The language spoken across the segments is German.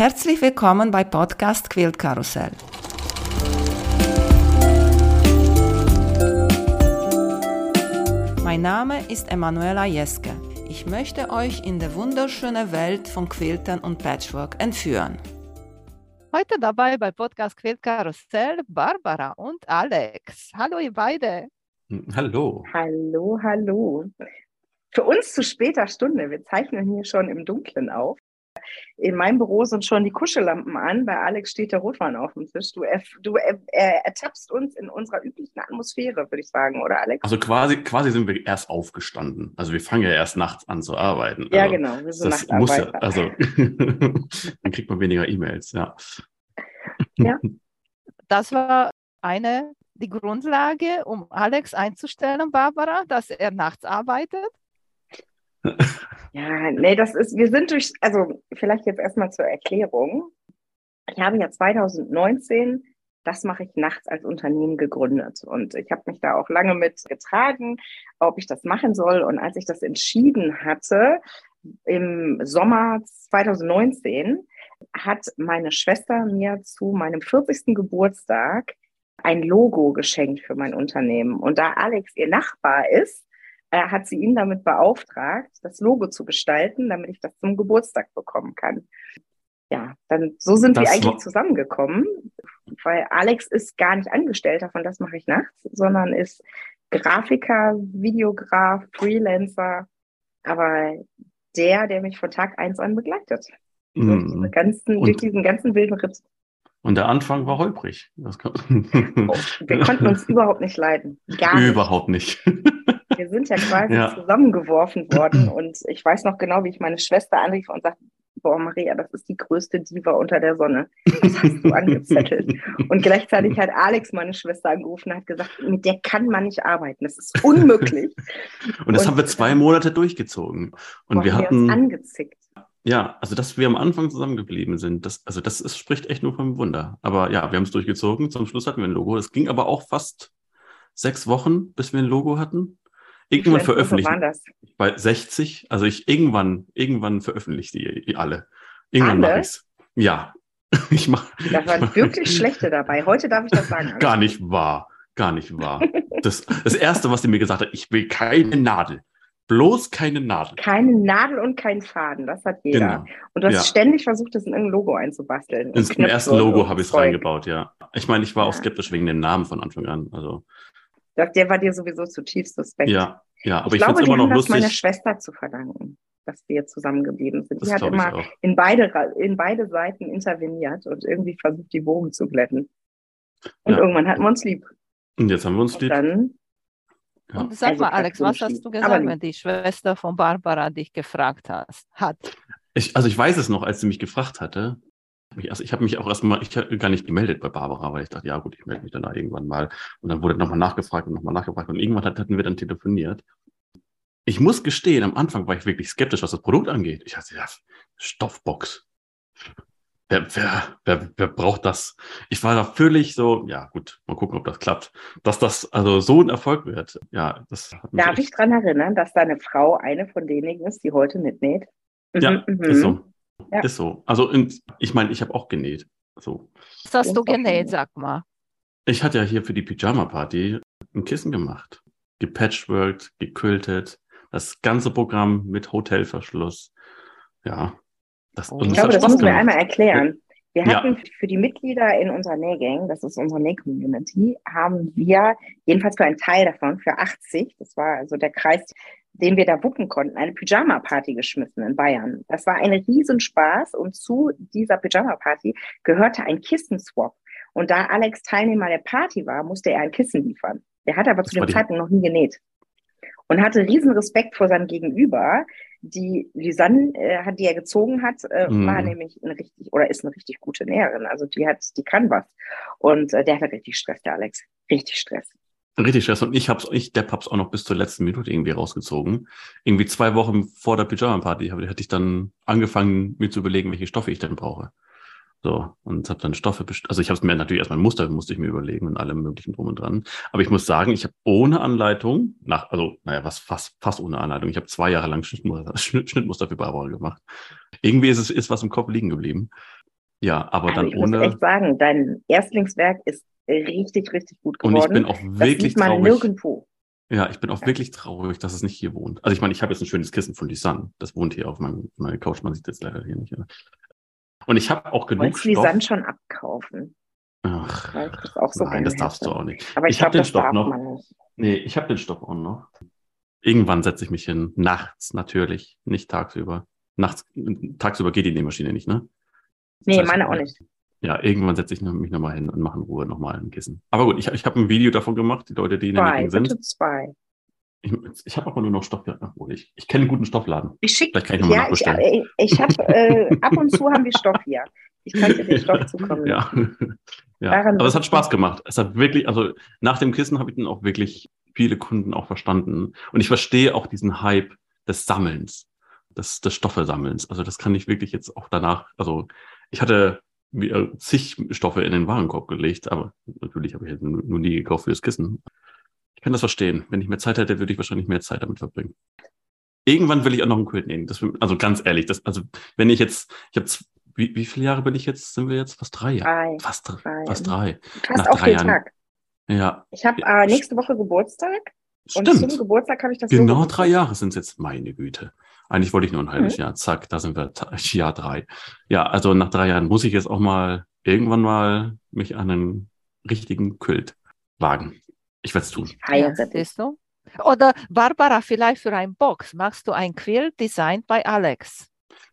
Herzlich willkommen bei Podcast Quilt Karussell. Mein Name ist Emanuela Jeske. Ich möchte euch in die wunderschöne Welt von Quiltern und Patchwork entführen. Heute dabei bei Podcast Quilt Karussell Barbara und Alex. Hallo ihr beide. Hallo. Hallo, hallo. Für uns zu später Stunde. Wir zeichnen hier schon im Dunkeln auf. In meinem Büro sind schon die Kuschellampen an. Bei Alex steht der Rotwein auf dem Tisch. Du, du äh, ertappst uns in unserer üblichen Atmosphäre, würde ich sagen, oder Alex? Also quasi, quasi sind wir erst aufgestanden. Also wir fangen ja erst nachts an zu arbeiten. Ja, also genau. Wir sind das muss ja, also dann kriegt man weniger E-Mails, ja. Ja. Das war eine die Grundlage, um Alex einzustellen, Barbara, dass er nachts arbeitet? Ja, nee, das ist, wir sind durch, also vielleicht jetzt erstmal zur Erklärung. Ich habe ja 2019, das mache ich nachts als Unternehmen gegründet und ich habe mich da auch lange mit getragen, ob ich das machen soll. Und als ich das entschieden hatte, im Sommer 2019, hat meine Schwester mir zu meinem 40. Geburtstag ein Logo geschenkt für mein Unternehmen. Und da Alex ihr Nachbar ist, äh, hat sie ihn damit beauftragt, das Logo zu gestalten, damit ich das zum Geburtstag bekommen kann. Ja, dann so sind das wir eigentlich zusammengekommen, weil Alex ist gar nicht Angestellter von Das mache ich nachts, sondern ist Grafiker, Videograf, Freelancer, aber der, der mich von Tag eins an begleitet. Mm. Durch, ganzen, durch diesen ganzen wilden Ritt. Und der Anfang war holprig. oh, wir konnten uns überhaupt nicht leiden. Gar nicht. Überhaupt nicht. wir sind ja quasi ja. zusammengeworfen worden und ich weiß noch genau, wie ich meine Schwester anrief und sagte, boah, Maria, das ist die größte Diva unter der Sonne. Was hast du angezettelt? Und gleichzeitig hat Alex meine Schwester angerufen und hat gesagt, mit der kann man nicht arbeiten. Das ist unmöglich. und das und, haben wir zwei Monate durchgezogen. Und boah, wir hatten. Wir angezickt. Ja, also dass wir am Anfang zusammengeblieben sind, das, also das ist, spricht echt nur vom Wunder. Aber ja, wir haben es durchgezogen. Zum Schluss hatten wir ein Logo. Es ging aber auch fast sechs Wochen, bis wir ein Logo hatten. Irgendwann veröffentlicht. Das? Bei 60. Also ich irgendwann, irgendwann veröffentliche die alle. Irgendwann mache ich's. Ja. Ich mach, da waren mach, wirklich schlechte dabei. Heute darf ich das sagen. Gar nicht wahr. Gar nicht wahr. Das, das erste, was sie mir gesagt hat, ich will keine Nadel. Bloß keine Nadel. Keine Nadel und kein Faden, das hat jeder. Genau. Und du hast ja. ständig versucht, das in irgendein Logo einzubasteln. Ins ersten Logo habe ich es reingebaut, ja. Ich meine, ich war ja. auch skeptisch wegen dem Namen von Anfang an. Also. Das, der war dir sowieso zutiefst suspekt. Ja, ja, aber ich, ich es immer noch lustig. Das meiner Schwester zu verdanken, dass wir zusammengeblieben sind. Die hat immer in beide, in beide Seiten interveniert und irgendwie versucht, die Bogen zu glätten. Und ja. irgendwann hatten wir uns lieb. Und jetzt haben wir uns lieb. Und dann ja. Und sag also, mal, Alex, was hast du gesagt, wenn die Schwester von Barbara dich gefragt hast, hat? Ich, also ich weiß es noch, als sie mich gefragt hatte. Also ich habe mich auch erstmal, ich habe gar nicht gemeldet bei Barbara, weil ich dachte, ja gut, ich melde mich dann da irgendwann mal. Und dann wurde nochmal nachgefragt und nochmal nachgefragt. Und irgendwann hatten wir dann telefoniert. Ich muss gestehen, am Anfang war ich wirklich skeptisch, was das Produkt angeht. Ich dachte, ja, Stoffbox. Wer, wer, wer, wer braucht das? Ich war da völlig so, ja gut, mal gucken, ob das klappt. Dass das also so ein Erfolg wird, ja, das hat mich Darf ich daran erinnern, dass deine Frau eine von denjenigen ist, die heute mitnäht? Ja, mhm, ist so. Ja. Ist so. Also in, ich meine, ich habe auch genäht. So. Was hast du genäht, sag mal? Ich hatte ja hier für die Pyjama-Party ein Kissen gemacht. Gepatchworked, gekültet, das ganze Programm mit Hotelverschluss. Ja, das, ich glaube, das müssen wir einmal erklären. Wir hatten ja. für die Mitglieder in unserer Nähgang, das ist unsere Näh-Community, haben wir jedenfalls für einen Teil davon, für 80, das war also der Kreis, den wir da wuppen konnten, eine Pyjama-Party geschmissen in Bayern. Das war ein Riesenspaß und zu dieser Pyjama-Party gehörte ein Kissenswap. Und da Alex Teilnehmer der Party war, musste er ein Kissen liefern. Der hat aber zu dem Zeitpunkt noch nie genäht und hatte riesen Respekt vor seinem Gegenüber. Die Lisanne, äh, die er gezogen hat, äh, mm. war nämlich eine richtig oder ist eine richtig gute Näherin. Also die hat, die kann was. Und äh, der hatte richtig Stress, der Alex. Richtig Stress. Richtig Stress. Und ich hab's, ich, der hab's auch noch bis zur letzten Minute irgendwie rausgezogen. Irgendwie zwei Wochen vor der Pyjama-Party hatte ich dann angefangen, mir zu überlegen, welche Stoffe ich denn brauche. So, und habe dann Stoffe, also ich habe es mir natürlich erstmal ein Muster, musste ich mir überlegen und allem möglichen drum und dran. Aber ich muss sagen, ich habe ohne Anleitung, nach, also, naja, was fast, fast ohne Anleitung, ich habe zwei Jahre lang Schnittmuster, Schnittmuster für Barbara gemacht. Irgendwie ist es ist was im Kopf liegen geblieben. Ja, aber Also dann ich muss ohne. echt sagen, dein Erstlingswerk ist richtig, richtig gut Und geworden. ich bin auch das wirklich man traurig. nirgendwo. Ja, ich bin auch Ja. wirklich traurig, dass es nicht hier wohnt. Also ich meine, ich habe jetzt ein schönes Kissen von Lisanne. Das wohnt hier auf meinem meiner Couch. Man sieht das leider hier nicht. Und ich habe auch genug Wolltest du Stoff. Sand schon abkaufen? Ach, das auch so nein, das darfst du hätte. auch nicht. Aber ich, Ich hab glaube, den das Stoff noch. Nee, ich habe den Stoff auch noch. Irgendwann setze ich mich hin. Nachts natürlich, nicht tagsüber. Nachts, tagsüber geht die Nähmaschine nicht, ne? Das Nee, meine auch nicht. Ja, irgendwann setze ich mich nochmal hin und mache in Ruhe nochmal ein Kissen. Aber gut, ich, ich habe ein Video davon gemacht, die Leute, die in der Meeting sind. bitte zwei. Ich, ich habe aber nur noch Stoff. Ja, obwohl ich, ich kenne einen guten Stoffladen. Ich schicke, Vielleicht kann ich nochmal ja, ich, nachbestellen. ich, ich habe, äh, ab und zu haben wir Stoff hier. Ich kann dir den Stoff zukommen. Ja. ja. Aber es hat Spaß gemacht. Es hat wirklich, also nach dem Kissen habe ich dann auch wirklich viele Kunden auch verstanden. Und ich verstehe auch diesen Hype des Sammelns, des, des Stoffesammelns. Also das kann ich wirklich jetzt auch danach, also ich hatte äh, zig Stoffe in den Warenkorb gelegt, aber natürlich habe ich jetzt nur, nie gekauft für das Kissen. Ich kann das verstehen. Wenn ich mehr Zeit hätte, würde ich wahrscheinlich mehr Zeit damit verbringen. Irgendwann will ich auch noch einen Quilt nehmen. Das, also ganz ehrlich, das, also wenn ich jetzt, ich habe, wie, wie viele Jahre bin ich jetzt, sind wir jetzt? Fast drei Jahre. Drei. Fast, dr- Drei. fast drei. Fast Nach auf drei den Jahren. Tag. Ja, Ich habe äh, nächste Woche Geburtstag und zum stimmt. Geburtstag habe ich das so Genau gemacht. drei Jahre sind es jetzt, meine Güte. Eigentlich wollte ich nur ein halbes Mhm. Jahr. Zack, da sind wir Jahr drei. Ja, also nach drei Jahren muss ich jetzt auch mal irgendwann mal mich an einen richtigen Quilt wagen. Ich werde es tun. Ja, siehst du? Oder Barbara, vielleicht für ein Box machst du ein Quilt designed bei Alex.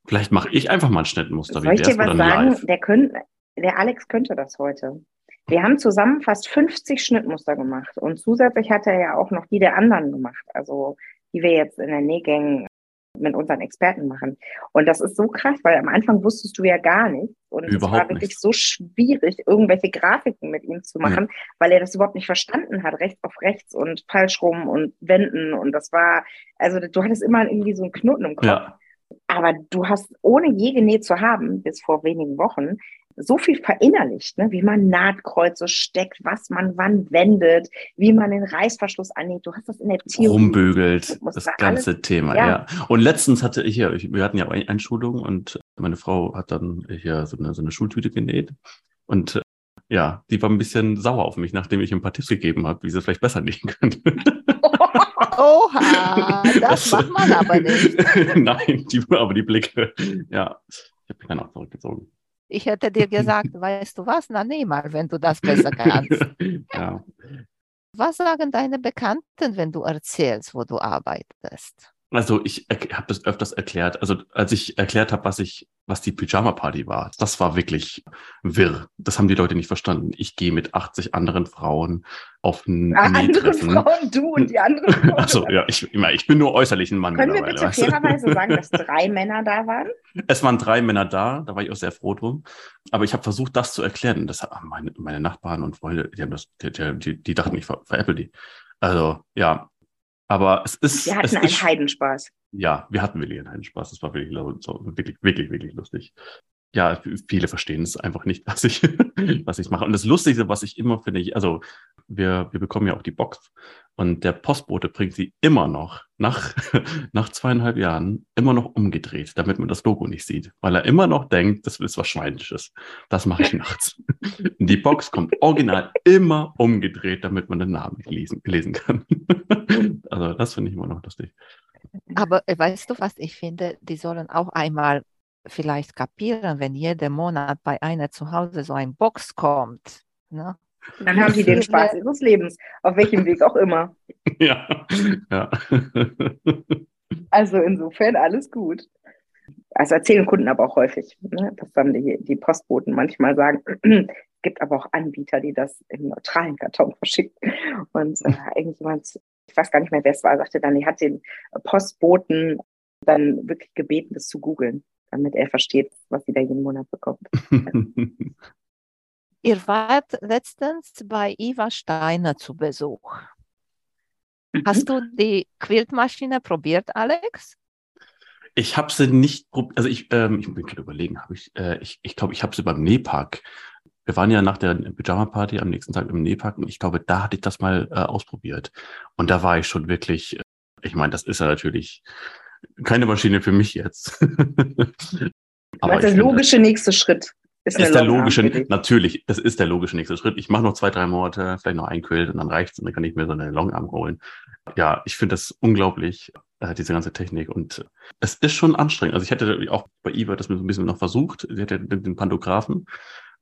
Vielleicht mache ich einfach mal ein Schnittmuster. Soll ich dir was sagen? live. Der, könnt, der Alex könnte das heute. Wir haben zusammen fast 50 Schnittmuster gemacht und zusätzlich hat er ja auch noch die der anderen gemacht, also die wir jetzt in der Nähgang mit unseren Experten machen. Und das ist so krass, weil am Anfang wusstest du ja gar nichts und es Überhaupt war wirklich nichts. so schwierig, irgendwelche Grafiken mit ihm zu machen, weil er das überhaupt nicht verstanden hat, rechts auf rechts und falsch rum und wenden und das war, also du hattest immer irgendwie so einen Knoten im Kopf. Ja, Aber du hast, ohne je genäht zu haben, bis vor wenigen Wochen, so viel verinnerlicht, ne? wie man Nahtkreuze steckt, was man wann wendet, wie man den Reißverschluss annäht. Du hast das in der Theorie. rumbügelt, das da ganze Thema, ja. ja. Und letztens hatte ich ich, wir hatten ja Ein- Einschulung und meine Frau hat dann hier so eine, so eine Schultüte genäht. Und äh, ja, die war ein bisschen sauer auf mich, nachdem ich ihr ein paar Tipps gegeben habe, wie sie es vielleicht besser nähen könnte. Oha, das macht man aber nicht. Nein, die, aber die Blicke, ja. Ich habe mich dann auch zurückgezogen. Ich hätte dir gesagt, weißt du was? Na, nee mal, wenn du das besser kannst. ja. Was sagen deine Bekannten, wenn du erzählst, wo du arbeitest? Also ich habe das öfters erklärt. Also als ich erklärt habe, was ich, was die Pyjama Party war, das war wirklich wirr. Das haben die Leute nicht verstanden. Ich gehe mit 80 anderen Frauen auf ein Ah, andere. Frauen, du und die andere Frau. Also ja, ich, ich bin nur äußerlich ein Mann Können wir bitte fairerweise sagen, dass drei Männer da waren? Es waren drei Männer da, da war ich auch sehr froh drum. Aber ich habe versucht, das zu erklären. Das haben meine, meine Nachbarn und Freunde, die haben das, die, die, die dachten, ich ver, veräpple die. Also ja, aber es ist, Wir hatten einen ist Heidenspaß. ja, wir hatten wirklich einen Spaß. Das war wirklich, wirklich, wirklich, wirklich lustig. Ja, viele verstehen es einfach nicht, was ich, was ich mache. Und das Lustigste, was ich immer finde, ich, also wir, wir bekommen ja auch die Box und der Postbote bringt sie immer noch nach, nach zweieinhalb Jahren immer noch umgedreht, damit man das Logo nicht sieht, weil er immer noch denkt, das ist was Schweinisches. Das mache ich nachts. Die Box kommt original immer umgedreht, damit man den Namen nicht lesen, lesen kann. Also das finde ich immer noch lustig. Aber äh, weißt du was, ich finde, die sollen auch einmal vielleicht kapieren, wenn jeden Monat bei einer zu Hause so ein Box kommt. Ne? Dann haben die den Spaß ihres Lebens, auf welchem Weg auch immer. Ja, ja. Also insofern alles gut. Also erzählen Kunden aber auch häufig, ne, dass dann die, die Postboten manchmal sagen, es gibt aber auch Anbieter, die das im neutralen Karton verschicken. Und äh, irgendjemand, ich weiß gar nicht mehr, wer es war, sagte dann, er hat den Postboten dann wirklich gebeten, das zu googeln, damit er versteht, was sie da jeden Monat bekommt. Ihr wart letztens bei Iva Steiner zu Besuch. Hast du die Quiltmaschine probiert, Alex? Ich habe sie nicht probiert, also ich, ähm, ich bin gerade überlegen, habe ich, äh, ich, ich glaube, ich habe sie beim Nähpark. Wir waren ja nach der Pyjama-Party am nächsten Tag im Nähpark und ich glaube, da hatte ich das mal äh, ausprobiert. Und da war ich schon wirklich, äh, ich meine, das ist ja natürlich keine Maschine für mich jetzt. Aber der logische nächste Schritt. Ist, ist der logische, natürlich, das ist der logische nächste Schritt. Ich mache noch zwei, drei Monate, vielleicht noch ein Quilt und dann reicht's und dann kann ich mir so eine Longarm holen. Ja, ich finde das unglaublich, äh, diese ganze Technik und es ist schon anstrengend. Also ich hätte auch bei eBay das mir so ein bisschen noch versucht, sie hätte den, den Pantographen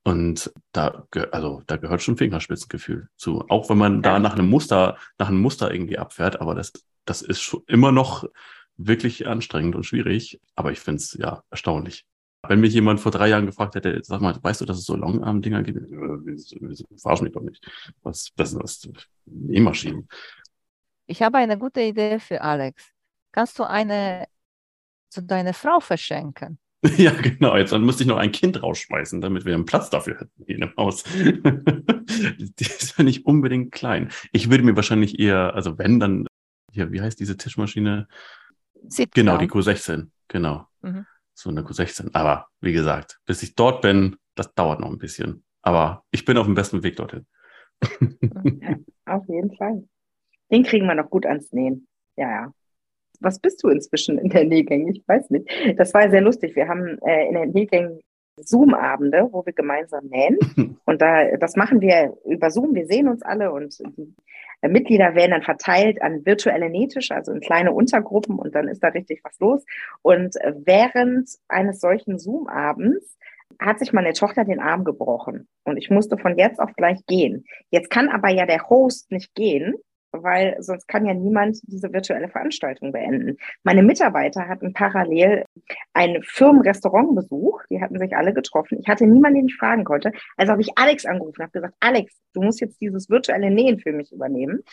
und da, also da gehört schon Fingerspitzengefühl zu. Auch wenn man da Ja. nach einem Muster, nach einem Muster irgendwie abfährt, aber das, das ist schon immer noch wirklich anstrengend und schwierig. Aber ich finde es ja erstaunlich. Wenn mich jemand vor drei Jahren gefragt hätte, sag mal, weißt du, dass es so Longarm-Dinger gibt? Äh, Verarsch mich doch nicht. Was, das sind das E-Maschinen. Ich habe eine gute Idee für Alex. Kannst du eine zu deiner Frau verschenken? Ja, genau. Jetzt dann müsste ich noch ein Kind rausschmeißen, damit wir einen Platz dafür hätten hier im Haus. Die ist ja nicht unbedingt klein. Ich würde mir wahrscheinlich eher, also wenn, dann, hier, wie heißt diese Tischmaschine? Sit Genau, die down. Q16. Genau. Mhm. So eine Q16. Aber wie gesagt, bis ich dort bin, das dauert noch ein bisschen. Aber ich bin auf dem besten Weg dorthin. Auf jeden Fall. Den kriegen wir noch gut ans Nähen. Ja, ja. Was bist du inzwischen in der Nähgang? Ich weiß nicht. Das war sehr lustig. Wir haben äh, in der Nähgang Zoom-Abende, wo wir gemeinsam nähen. Und da, das machen wir über Zoom. Wir sehen uns alle und Mitglieder werden dann verteilt an virtuelle Nähtische, also in kleine Untergruppen und dann ist da richtig was los. Und äh, während eines solchen Zoom-Abends hat sich meine Tochter den Arm gebrochen und ich musste von jetzt auf gleich gehen. Jetzt kann aber ja der Host nicht gehen, weil sonst kann ja niemand diese virtuelle Veranstaltung beenden. Meine Mitarbeiter hatten parallel ein Firmenrestaurant besucht. Die hatten sich alle getroffen. Ich hatte niemanden, den ich fragen konnte. Also habe ich Alex angerufen und habe gesagt, Alex, du musst jetzt dieses virtuelle Nähen für mich übernehmen.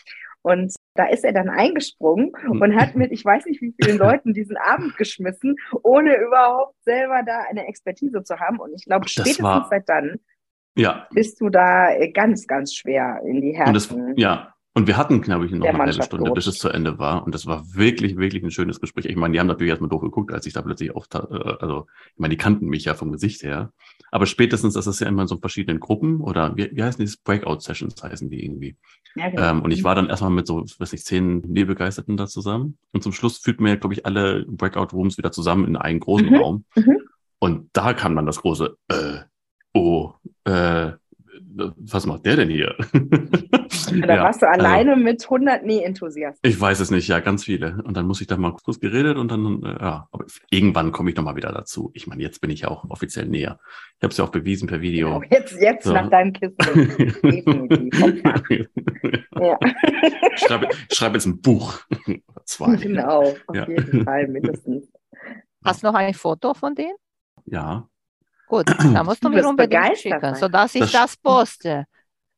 Und da ist er dann eingesprungen und hat mit, ich weiß nicht wie vielen Leuten diesen Abend geschmissen, ohne überhaupt selber da eine Expertise zu haben. Und ich glaube, spätestens seit dann Ja, bist du da äh, ganz, ganz schwer in die und das, Herzen. ja. Und wir hatten, glaube ich, noch eine halbe Stunde, bis es zu Ende war. Und das war wirklich, wirklich ein schönes Gespräch. Ich meine, die haben natürlich erstmal doof geguckt, als ich da plötzlich auf, also, ich meine, die kannten mich ja vom Gesicht her. Aber spätestens, das ist ja immer in so verschiedenen Gruppen oder wie, wie heißen die? Breakout-Sessions heißen die irgendwie. Ja, genau. Ähm, und ich war dann erstmal mit so, weiß nicht, zehn Nähbegeisterten da zusammen. Und zum Schluss führten wir, glaube ich, alle Breakout-Rooms wieder zusammen in einen großen Mhm, Raum. mhm. Und da kam dann das große, äh, oh, äh, was macht der denn hier? da Ja, warst du also- alleine mit 100 Näh-Enthusiasten. ich weiß es nicht, ja, ganz viele. Und dann muss ich da mal kurz geredet und dann, äh, ja, aber irgendwann komme ich noch mal wieder dazu. Ich meine, jetzt bin ich ja auch offiziell näher. Ich habe es ja auch bewiesen per Video. Genau, Jetzt, jetzt So. nach deinem Kissen. Definitiv. Ja, ich schreibe, ich schreibe jetzt ein Buch. Zwei. genau. Auf Ja. jeden Fall mindestens. Hast du noch ein Foto von denen? Ja. Gut, da musst du Du mir unbedingt begeistert schicken, sein. sodass ich Das- das, poste.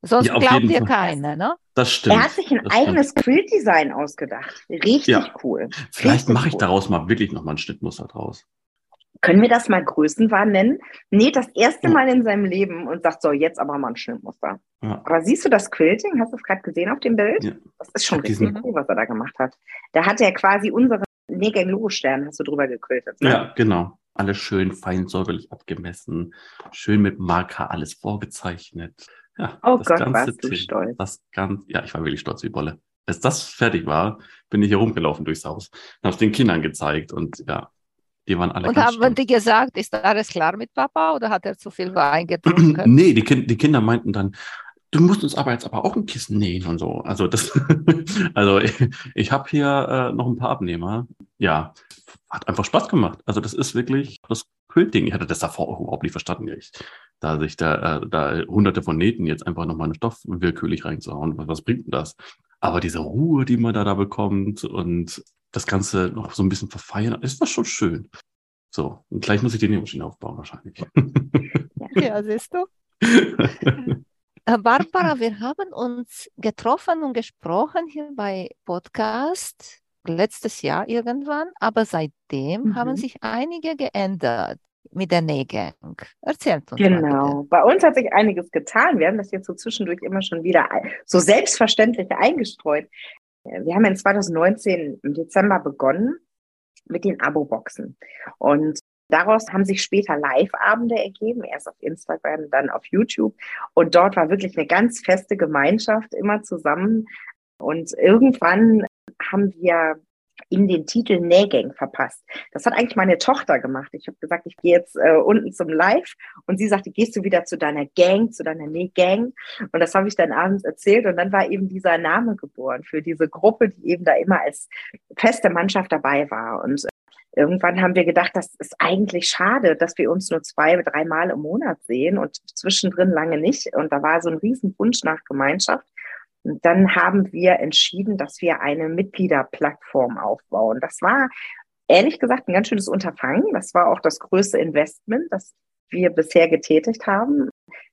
Sonst Ja, glaubt dir keiner, ne? Das stimmt. Er hat sich ein das stimmt. eigenes Quilt-Design ausgedacht. Richtig Ja. cool. Vielleicht mache ich cool. daraus mal wirklich noch mal ein Schnittmuster draus. Können wir das mal Größenwahn nennen? Nee, das erste. Mal in seinem Leben und sagt so, jetzt aber mal ein Schnittmuster. Ja. Aber siehst du das Quilting? Hast du es gerade gesehen auf dem Bild? Ja. Das ist schon richtig diesen- cool, was er da gemacht hat. Da hat er quasi unsere Negang Logo-Stern, hast du drüber gequiltet. Ne? Ja, genau. Alles schön fein säuberlich abgemessen, schön mit Marker alles vorgezeichnet. Ja, Oh das Gott, ganze warst du stolz. Das ganz, ja, ich war wirklich stolz wie Bolle. Als das fertig war, bin ich hier rumgelaufen durchs Haus und habe es den Kindern gezeigt und ja, die waren alle Und ganz haben stolz. die gesagt, ist alles klar mit Papa oder hat er zu viel Wein getrunken? Nee, die, kind, die Kinder meinten dann, du musst uns aber jetzt aber auch ein Kissen nähen und so. Also das, also ich, ich habe hier äh, noch ein paar Abnehmer. Ja, hat einfach Spaß gemacht. Also das ist wirklich das Quilting. Ich hatte das davor auch überhaupt nicht verstanden. Ich, da sich da, äh, da hunderte von Nähten jetzt einfach nochmal einen Stoff willkürlich reinzuhauen. Was, was bringt denn das? Aber diese Ruhe, die man da, da bekommt und das Ganze noch so ein bisschen verfeinern, ist das schon schön. So, und gleich muss ich die Nähmaschine aufbauen wahrscheinlich. Ja, siehst du? Äh, Barbara, wir haben uns getroffen und gesprochen hier bei Podcast letztes Jahr irgendwann, aber seitdem Mhm. haben sich einige geändert mit der Nähgang. Erzählt uns Genau. Bei uns hat sich einiges getan. Wir haben das jetzt so zwischendurch immer schon wieder so selbstverständlich eingestreut. Wir haben in 2019 im Dezember begonnen mit den Abo-Boxen. Und daraus haben sich später Live-Abende ergeben, erst auf Instagram, dann auf YouTube. Und dort war wirklich eine ganz feste Gemeinschaft immer zusammen. Und irgendwann haben wir in den Titel Nähgang verpasst. Das hat eigentlich meine Tochter gemacht. Ich habe gesagt, ich gehe jetzt äh, unten zum Live und sie sagte, gehst du wieder zu deiner Gang, zu deiner Nähgang? Und das habe ich dann abends erzählt und dann war eben dieser Name geboren für diese Gruppe, die eben da immer als feste Mannschaft dabei war. Und irgendwann haben wir gedacht, das ist eigentlich schade, dass wir uns nur zwei, dreimal im Monat sehen und zwischendrin lange nicht. Und da war so ein Riesenwunsch nach Gemeinschaft. Und dann haben wir entschieden, dass wir eine Mitgliederplattform aufbauen. Das war ehrlich gesagt ein ganz schönes Unterfangen. Das war auch das größte Investment, das wir bisher getätigt haben.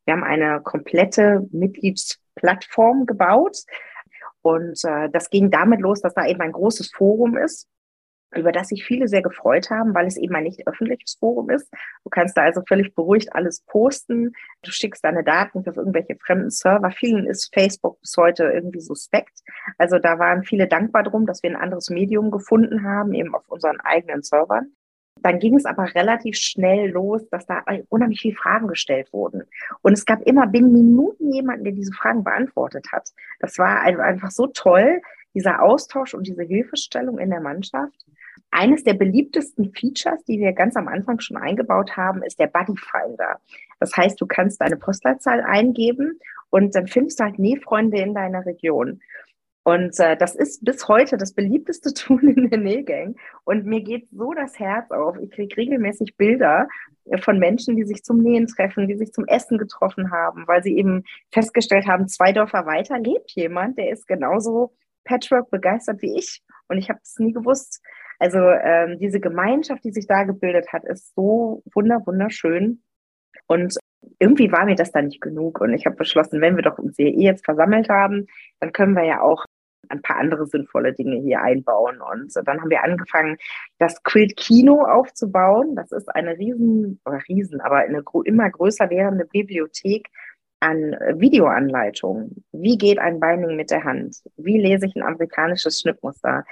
Wir haben eine komplette Mitgliedsplattform gebaut. Und äh, das ging damit los, dass da eben ein großes Forum ist, über das sich viele sehr gefreut haben, weil es eben ein nicht öffentliches Forum ist. Du kannst da also völlig beruhigt alles posten. Du schickst deine Daten auf irgendwelche fremden Server. Vielen ist Facebook bis heute irgendwie suspekt. Also da waren viele dankbar drum, dass wir ein anderes Medium gefunden haben, eben auf unseren eigenen Servern. Dann ging es aber relativ schnell los, dass da unheimlich viele Fragen gestellt wurden. Und es gab immer binnen Minuten jemanden, der diese Fragen beantwortet hat. Das war einfach so toll, dieser Austausch und diese Hilfestellung in der Mannschaft. Eines der beliebtesten Features, die wir ganz am Anfang schon eingebaut haben, ist der Buddy Finder. Das heißt, du kannst deine Postleitzahl eingeben und dann findest du halt Nähfreunde in deiner Region. Und äh, das ist bis heute das beliebteste Tool in der Nähgang. Und mir geht so das Herz auf. Ich kriege regelmäßig Bilder von Menschen, die sich zum Nähen treffen, die sich zum Essen getroffen haben, weil sie eben festgestellt haben, zwei Dörfer weiter lebt jemand, der ist genauso Patchwork begeistert wie ich. Und ich habe es nie gewusst. Also ähm, diese Gemeinschaft, die sich da gebildet hat, ist so wunder wunderschön. Und irgendwie war mir das da nicht genug. Und ich habe beschlossen, wenn wir doch uns hier eh jetzt versammelt haben, dann können wir ja auch ein paar andere sinnvolle Dinge hier einbauen. Und dann haben wir angefangen, das Quilt Kino aufzubauen. Das ist eine riesen, oder riesen, aber eine immer größer werdende Bibliothek an Videoanleitungen. Wie geht ein Binding mit der Hand? Wie lese ich ein amerikanisches Schnittmuster?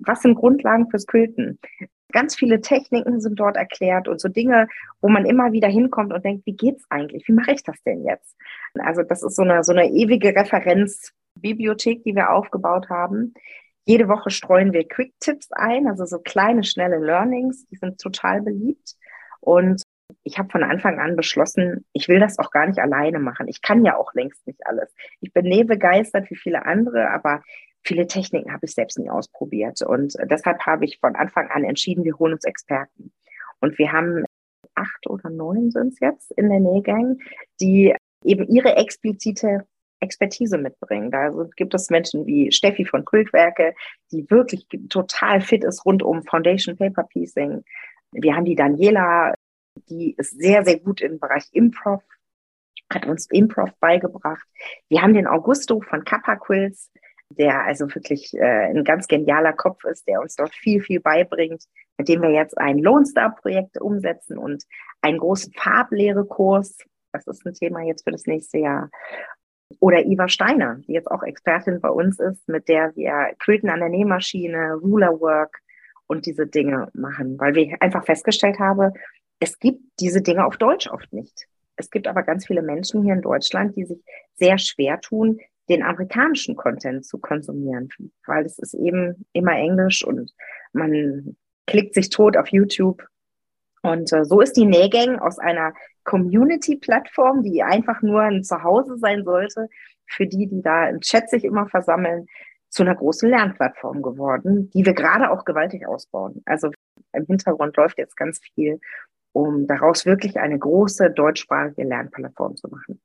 was sind Grundlagen fürs Quilten? Ganz viele Techniken sind dort erklärt und so Dinge, wo man immer wieder hinkommt und denkt, wie geht's eigentlich? Wie mache ich das denn jetzt? Also das ist so eine, so eine ewige Referenzbibliothek, die wir aufgebaut haben. Jede Woche streuen wir Quick-Tipps ein, also so kleine, schnelle Learnings, die sind total beliebt. Und ich habe von Anfang an beschlossen, ich will das auch gar nicht alleine machen. Ich kann ja auch längst nicht alles. Ich bin nähbegeistert wie viele andere, aber viele Techniken habe ich selbst nie ausprobiert. Und deshalb habe ich von Anfang an entschieden, wir holen uns Experten. Und wir haben acht oder neun sind es jetzt in der Nähgang, die eben ihre explizite Expertise mitbringen. Da gibt es Menschen wie Steffi von Kultwerke, die wirklich total fit ist rund um Foundation Paper Piecing. Wir haben die Daniela, die ist sehr, sehr gut im Bereich Improv, hat uns Improv beigebracht. Wir haben den Augusto von Kappa Quills, der also wirklich äh, ein ganz genialer Kopf ist, der uns dort viel, viel beibringt, mit dem wir jetzt ein Lone Star Projekt umsetzen und einen großen Farblehrekurs. Das ist ein Thema jetzt für das nächste Jahr. Oder Iva Steiner, die jetzt auch Expertin bei uns ist, mit der wir Quilten an der Nähmaschine, Ruler Work und diese Dinge machen, weil wir einfach festgestellt haben, es gibt diese Dinge auf Deutsch oft nicht. Es gibt aber ganz viele Menschen hier in Deutschland, die sich sehr schwer tun, den amerikanischen Content zu konsumieren, weil es ist eben immer Englisch und man klickt sich tot auf YouTube. Und äh, so ist die Nähgang aus einer Community-Plattform, die einfach nur ein Zuhause sein sollte, für die, die da im Chat sich immer versammeln, zu einer großen Lernplattform geworden, die wir gerade auch gewaltig ausbauen. Also im Hintergrund läuft jetzt ganz viel, um daraus wirklich eine große deutschsprachige Lernplattform zu machen.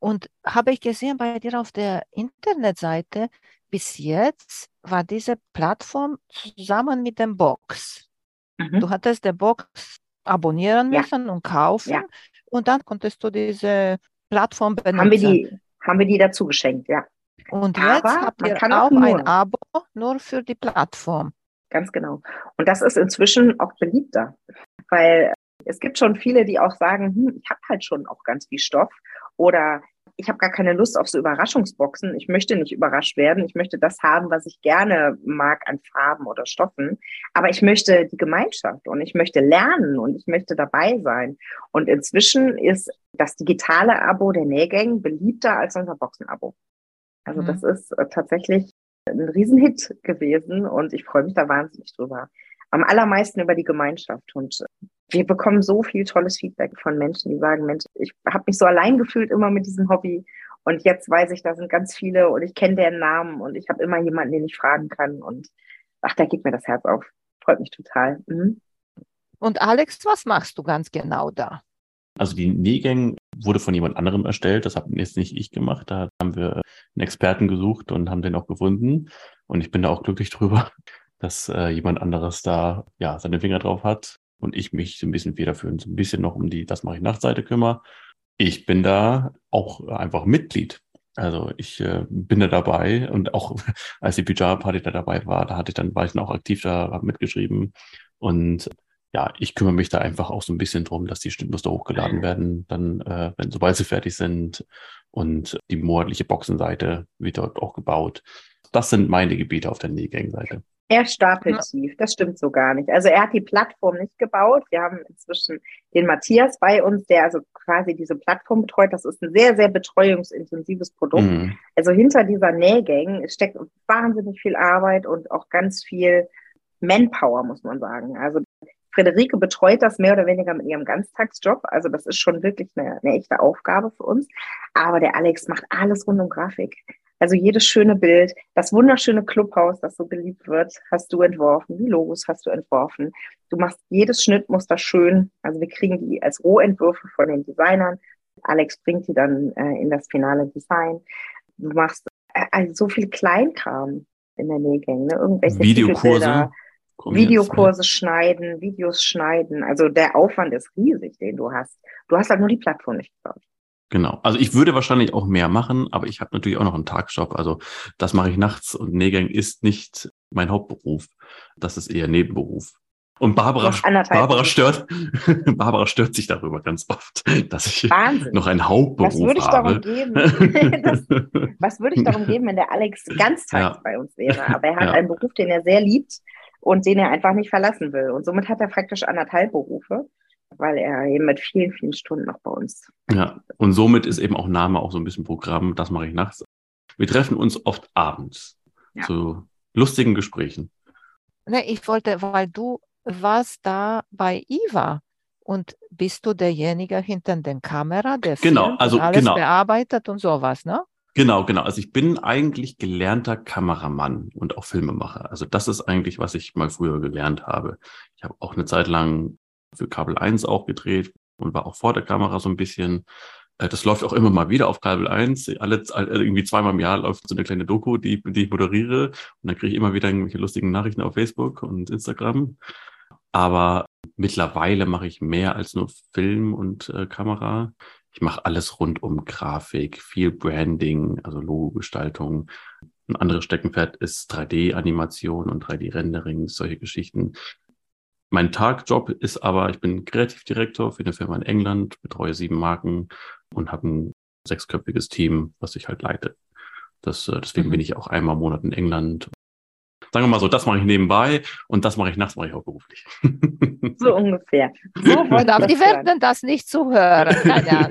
Und habe ich gesehen bei dir auf der Internetseite, bis jetzt war diese Plattform zusammen mit dem Box. Mhm. Du hattest die Box abonnieren müssen ja. und kaufen ja. und dann konntest du diese Plattform benutzen. Haben wir die, haben wir die dazu geschenkt, ja. Und Aber jetzt habt ihr auch, auch ein Abo nur für die Plattform. Ganz genau. Und das ist inzwischen auch beliebter, weil es gibt schon viele, die auch sagen, hm, ich habe halt schon auch ganz viel Stoff oder ich habe gar keine Lust auf so Überraschungsboxen. Ich möchte nicht überrascht werden. Ich möchte das haben, was ich gerne mag an Farben oder Stoffen. Aber ich möchte die Gemeinschaft und ich möchte lernen und ich möchte dabei sein. Und inzwischen ist das digitale Abo der Nähgang beliebter als unser Boxenabo. Also mhm. das ist äh, tatsächlich ein Riesenhit gewesen und ich freue mich da wahnsinnig drüber. Am allermeisten über die Gemeinschaft und wir bekommen so viel tolles Feedback von Menschen, die sagen, Mensch, ich habe mich so allein gefühlt immer mit diesem Hobby und jetzt weiß ich, da sind ganz viele und ich kenne deren Namen und ich habe immer jemanden, den ich fragen kann und ach, da geht mir das Herz auf. Freut mich total. Mhm. Und Alex, was machst du ganz genau da? Also die Nähgang wurde von jemand anderem erstellt. Das habe jetzt nicht ich gemacht. Da haben wir einen Experten gesucht und haben den auch gefunden. Und ich bin da auch glücklich drüber, dass äh, jemand anderes da ja seine Finger drauf hat und ich mich so ein bisschen federführend, so ein bisschen noch um die Das mache ich Nachtseite kümmere. Ich bin da auch einfach Mitglied. Also ich äh, bin da dabei und auch als die Pyjama-Party da dabei war, da hatte ich dann, war ich dann auch aktiv da, habe mitgeschrieben und ja, ich kümmere mich da einfach auch so ein bisschen drum, dass die Schnittmuster hochgeladen werden, dann, äh, wenn, sobald sie fertig sind und die monatliche Boxenseite wird dort auch gebaut. Das sind meine Gebiete auf der Nähgang-Seite. Er stapelt tief, das stimmt so gar nicht. Also er hat die Plattform nicht gebaut. Wir haben inzwischen den Matthias bei uns, der also quasi diese Plattform betreut. Das ist ein sehr, sehr betreuungsintensives Produkt. Mhm. Also hinter dieser Nähgang steckt wahnsinnig viel Arbeit und auch ganz viel Manpower, muss man sagen. Also Frederike betreut das mehr oder weniger mit ihrem Ganztagsjob. Also das ist schon wirklich eine, eine echte Aufgabe für uns. Aber der Alex macht alles rund um Grafik. Also jedes schöne Bild, das wunderschöne Clubhaus, das so geliebt wird, hast du entworfen. Die Logos hast du entworfen. Du machst jedes Schnittmuster schön. Also wir kriegen die als Rohentwürfe von den Designern. Alex bringt die dann äh, in das finale Design. Du machst äh, also so viel Kleinkram in der Nähgang, ne? Irgendwelche Videokurse. Videokurse schneiden, Videos schneiden. Also der Aufwand ist riesig, den du hast. Du hast halt nur die Plattform nicht gebaut. Genau. Also ich würde wahrscheinlich auch mehr machen, aber ich habe natürlich auch noch einen Tagjob. Also das mache ich nachts und Nähgang ist nicht mein Hauptberuf. Das ist eher Nebenberuf. Und Barbara, Barbara stört, Barbara stört sich darüber ganz oft, dass ich Wahnsinn. noch einen Hauptberuf was würde ich habe. Darum geben, das, was würde ich darum geben, wenn der Alex ganztags ja. bei uns wäre? Aber er hat ja. einen Beruf, den er sehr liebt und den er einfach nicht verlassen will. Und somit hat er praktisch anderthalb Berufe weil er eben mit vielen, vielen Stunden noch bei uns. Ja, und somit ist eben auch Name auch so ein bisschen Programm, das mache ich nachts. Wir treffen uns oft abends ja. zu lustigen Gesprächen. Ne, ich wollte, weil du warst da bei Iva und bist du derjenige hinter der Kamera, der genau, also, alles genau. bearbeitet und sowas, ne? Genau, genau. Also ich bin eigentlich gelernter Kameramann und auch Filmemacher. Also das ist eigentlich, was ich mal früher gelernt habe. Ich habe auch eine Zeit lang für Kabel 1 auch gedreht und war auch vor der Kamera so ein bisschen. Äh, das läuft auch immer mal wieder auf Kabel 1. Alle, irgendwie zweimal im Jahr läuft so eine kleine Doku, die, die ich moderiere. Und dann kriege ich immer wieder irgendwelche lustigen Nachrichten auf Facebook und Instagram. Aber mittlerweile mache ich mehr als nur Film und äh, Kamera. Ich mache alles rund um Grafik, viel Branding, also Logo-Gestaltung. Ein anderes Steckenpferd ist 3D-Animation und 3D-Rendering, solche Geschichten. Mein Tagjob ist aber, ich bin Kreativdirektor für eine Firma in England, betreue sieben Marken und habe ein sechsköpfiges Team, was ich halt leite. Das, äh, deswegen mhm. bin ich auch einmal im Monat in England Sagen wir mal so, das mache ich nebenbei und das mache ich nachts, mache ich auch beruflich. So ungefähr. So aber die werden das nicht zuhören.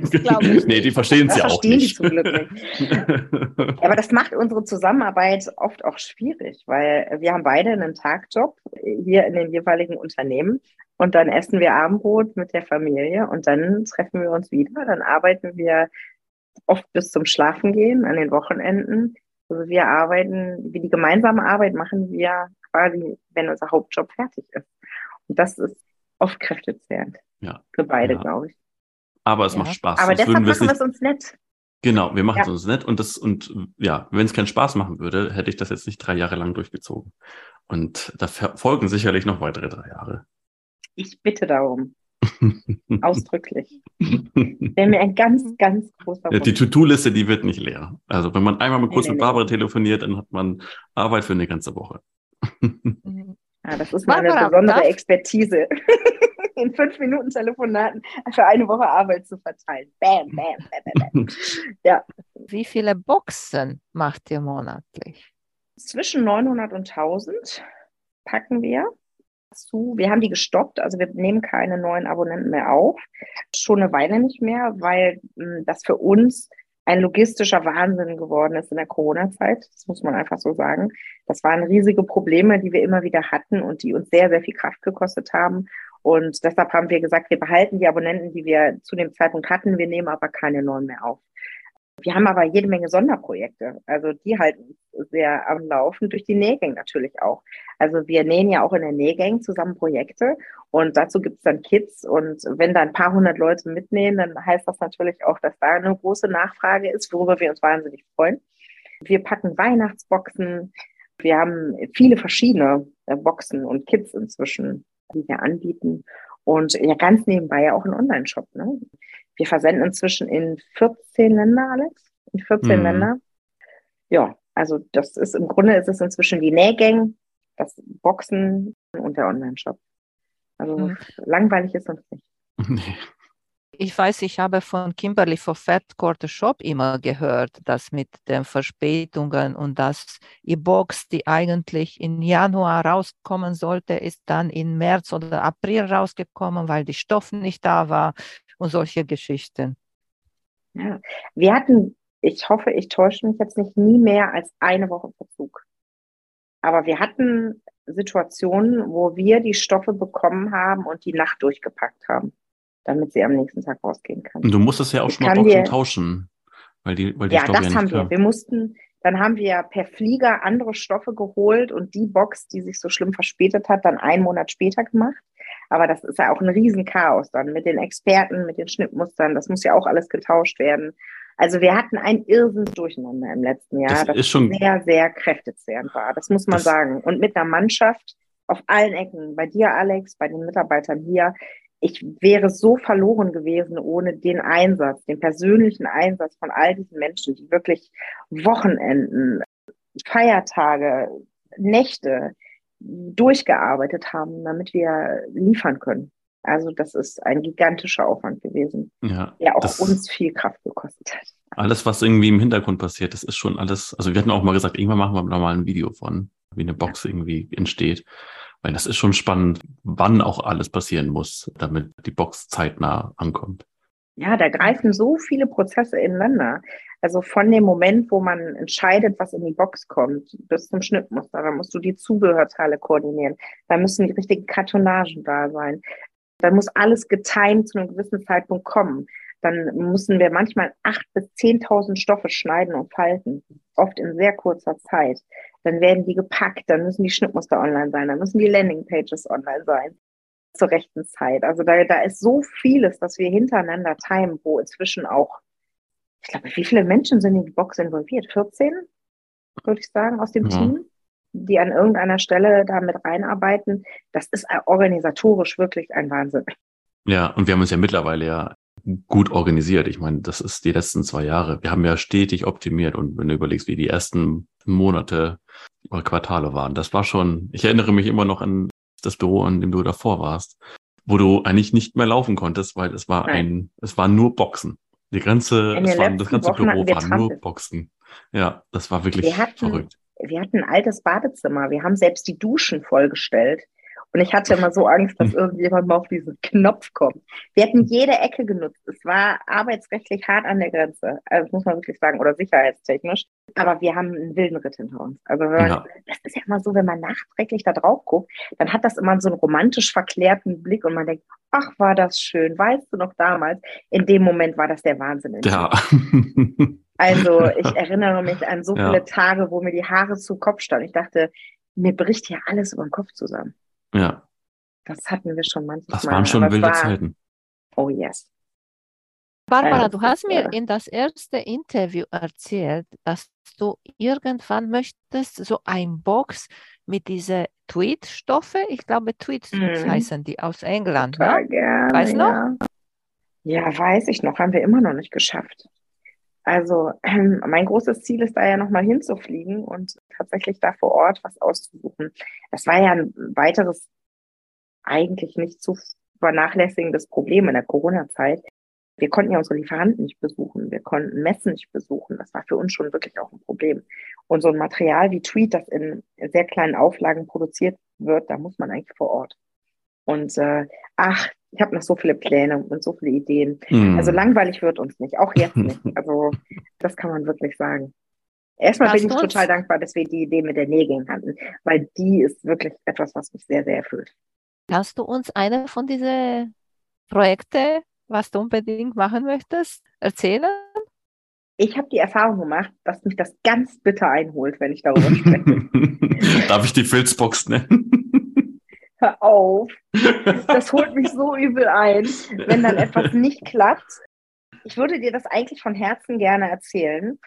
Glaube ich. Nee, die verstehen es ja auch nicht. Die zum Glück nicht. aber das macht unsere Zusammenarbeit oft auch schwierig, weil wir haben beide einen Tagjob hier in den jeweiligen Unternehmen und dann essen wir Abendbrot mit der Familie und dann treffen wir uns wieder. Dann arbeiten wir oft bis zum Schlafengehen an den Wochenenden also wir arbeiten, wie die gemeinsame Arbeit machen wir quasi, wenn unser Hauptjob fertig ist. Und das ist oft kräftezehrend. Ja. Für beide, ja. glaube ich. Aber es ja. macht Spaß. Aber deshalb machen wir es uns nett. Genau, wir machen es uns nett und das und ja, wenn es keinen Spaß machen würde, hätte ich das jetzt nicht drei Jahre lang durchgezogen. Und da folgen sicherlich noch weitere drei Jahre. Ich bitte darum. Ausdrücklich. Wäre mir ein ganz, ganz großer Wunsch. Die To-Do-Liste, die wird nicht leer. Also wenn man einmal mal kurz nee, mit Barbara nee. telefoniert, dann hat man Arbeit für eine ganze Woche. Ja, das ist meine Barbara, besondere darf? Expertise. In fünf Minuten Telefonaten für eine Woche Arbeit zu verteilen. Bam, bam, bam, bam. Ja. Wie viele Boxen macht ihr monatlich? Zwischen 900 und 1000 packen wir zu. Wir haben die gestoppt, also wir nehmen keine neuen Abonnenten mehr auf. Schon eine Weile nicht mehr, weil hm, das für uns ein logistischer Wahnsinn geworden ist in der Corona-Zeit. Das muss man einfach so sagen. Das waren riesige Probleme, die wir immer wieder hatten und die uns sehr, sehr viel Kraft gekostet haben. Und deshalb haben wir gesagt, wir behalten die Abonnenten, die wir zu dem Zeitpunkt hatten. Wir nehmen aber keine neuen mehr auf. Wir haben aber jede Menge Sonderprojekte. Also die halten sehr am Laufen, durch die Nähgang natürlich auch. Also wir nähen ja auch in der Nähgang zusammen Projekte und dazu gibt es dann Kids. Und wenn da ein paar hundert Leute mitnähen, dann heißt das natürlich auch, dass da eine große Nachfrage ist, worüber wir uns wahnsinnig freuen. Wir packen Weihnachtsboxen. Wir haben viele verschiedene äh, Boxen und Kits inzwischen, die wir anbieten. Und ja, ganz nebenbei ja auch ein Online-Shop. Ne? Wir versenden inzwischen in 14 Länder, Alex. In 14 mhm. Länder. Ja, also das ist im Grunde ist es inzwischen die Nähgang, das Boxen und der Online-Shop. Also mhm. langweilig ist uns nicht. Nee. Ich weiß, ich habe von Kimberly for Fat Quarter Shop immer gehört, dass mit den Verspätungen und dass die Box, die eigentlich im Januar rauskommen sollte, ist dann im März oder April rausgekommen, weil die Stoff nicht da war und solche Geschichten. Ja, wir hatten, ich hoffe, ich täusche mich jetzt nicht, nie mehr als eine Woche Verzug. Aber wir hatten Situationen, wo wir die Stoffe bekommen haben und die Nacht durchgepackt haben, damit sie am nächsten Tag rausgehen kann. Und du musstest ja auch ich schon mal Boxen tauschen, weil die, weil die ja, Stoffe das ja haben wir. Wir mussten, dann haben wir per Flieger andere Stoffe geholt und die Box, die sich so schlimm verspätet hat, dann einen Monat später gemacht. Aber das ist ja auch ein Riesenchaos dann mit den Experten, mit den Schnittmustern. Das muss ja auch alles getauscht werden. Also wir hatten ein Irrsinns Durcheinander im letzten Jahr, das, das schon, sehr, sehr kräftezehrend war. Das muss man sagen. Und mit einer Mannschaft auf allen Ecken, bei dir, Alex, bei den Mitarbeitern hier. Ich wäre so verloren gewesen ohne den Einsatz, den persönlichen Einsatz von all diesen Menschen, die wirklich Wochenenden, Feiertage, Nächte, durchgearbeitet haben, damit wir liefern können. Also das ist ein gigantischer Aufwand gewesen, ja, der auch uns viel Kraft gekostet hat. Alles, was irgendwie im Hintergrund passiert, das ist schon alles, also wir hatten auch mal gesagt, irgendwann machen wir nochmal ein Video von, wie eine Box irgendwie entsteht. Weil das ist schon spannend, wann auch alles passieren muss, damit die Box zeitnah ankommt. Ja, da greifen so viele Prozesse ineinander. Also von dem Moment, wo man entscheidet, was in die Box kommt, bis zum Schnittmuster, da musst du die Zubehörteile koordinieren. Da müssen die richtigen Kartonagen da sein. Da muss alles getimt zu einem gewissen Zeitpunkt kommen. Dann müssen wir manchmal acht bis zehntausend Stoffe schneiden und falten, oft in sehr kurzer Zeit. Dann werden die gepackt, dann müssen die Schnittmuster online sein, dann müssen die Landingpages online sein zur rechten Zeit. Also da, da ist so vieles, dass wir hintereinander timen, wo inzwischen auch ich glaube, wie viele Menschen sind in die Box involviert? 14, würde ich sagen, aus dem ja. Team, die an irgendeiner Stelle da mit reinarbeiten. Das ist organisatorisch wirklich ein Wahnsinn. Ja, und wir haben uns ja mittlerweile ja gut organisiert. Ich meine, das ist die letzten zwei Jahre. Wir haben ja stetig optimiert und wenn du überlegst, wie die ersten Monate oder Quartale waren, das war schon, ich erinnere mich immer noch an das Büro, an dem du davor warst, wo du eigentlich nicht mehr laufen konntest, weil es war Nein. ein, es waren nur Boxen. Die ganze, es war, das ganze Wochen Büro war nur Boxen. Ja, das war wirklich wir hatten, verrückt. Wir hatten ein altes Badezimmer. Wir haben selbst die Duschen vollgestellt. Und ich hatte immer so Angst, dass irgendjemand mal auf diesen Knopf kommt. Wir hatten jede Ecke genutzt. Es war arbeitsrechtlich hart an der Grenze. Also das muss man wirklich sagen, oder sicherheitstechnisch. Aber wir haben einen wilden Ritt hinter uns. Also man, ja. das ist ja immer so, wenn man nachträglich da drauf guckt, dann hat das immer so einen romantisch verklärten Blick und man denkt, ach, war das schön. Weißt du noch damals? In dem Moment war das der Wahnsinn. Ja. Also ich erinnere mich an so ja. viele Tage, wo mir die Haare zu Kopf standen. Ich dachte, mir bricht hier alles über den Kopf zusammen. Ja. Das hatten wir schon manchmal. Das waren schon wilde war, Zeiten. Oh yes. Barbara, äh, du hast mir in das erste Interview erzählt, dass du irgendwann möchtest so ein Box mit diese Tweet-Stoffe, ich glaube Tweets mhm. heißen die aus England. Ne? gerne, weißt du ja. noch? Ja, weiß ich noch, haben wir immer noch nicht geschafft. Also ähm, mein großes Ziel ist da ja nochmal hinzufliegen und tatsächlich da vor Ort was auszusuchen. Das war ja ein weiteres, eigentlich nicht zu vernachlässigendes Problem in der Corona-Zeit. Wir konnten ja unsere Lieferanten nicht besuchen, wir konnten Messen nicht besuchen. Das war für uns schon wirklich auch ein Problem. Und so ein Material wie Tweet, das in sehr kleinen Auflagen produziert wird, da muss man eigentlich vor Ort. Und äh, ach, ich habe noch so viele Pläne und so viele Ideen. Hm. Also langweilig wird uns nicht, auch jetzt nicht. Also das kann man wirklich sagen. Erstmal Hast bin ich uns- total dankbar, dass wir die Idee mit den Nägeln hatten, weil die ist wirklich etwas, was mich sehr, sehr erfüllt. Kannst du uns eine von diesen Projekten, was du unbedingt machen möchtest, erzählen? Ich habe die Erfahrung gemacht, dass mich das ganz bitter einholt, wenn ich darüber spreche. Darf ich die Filzbox nennen? Hör auf. Das holt mich so übel ein, wenn dann etwas nicht klappt. Ich würde dir das eigentlich von Herzen gerne erzählen.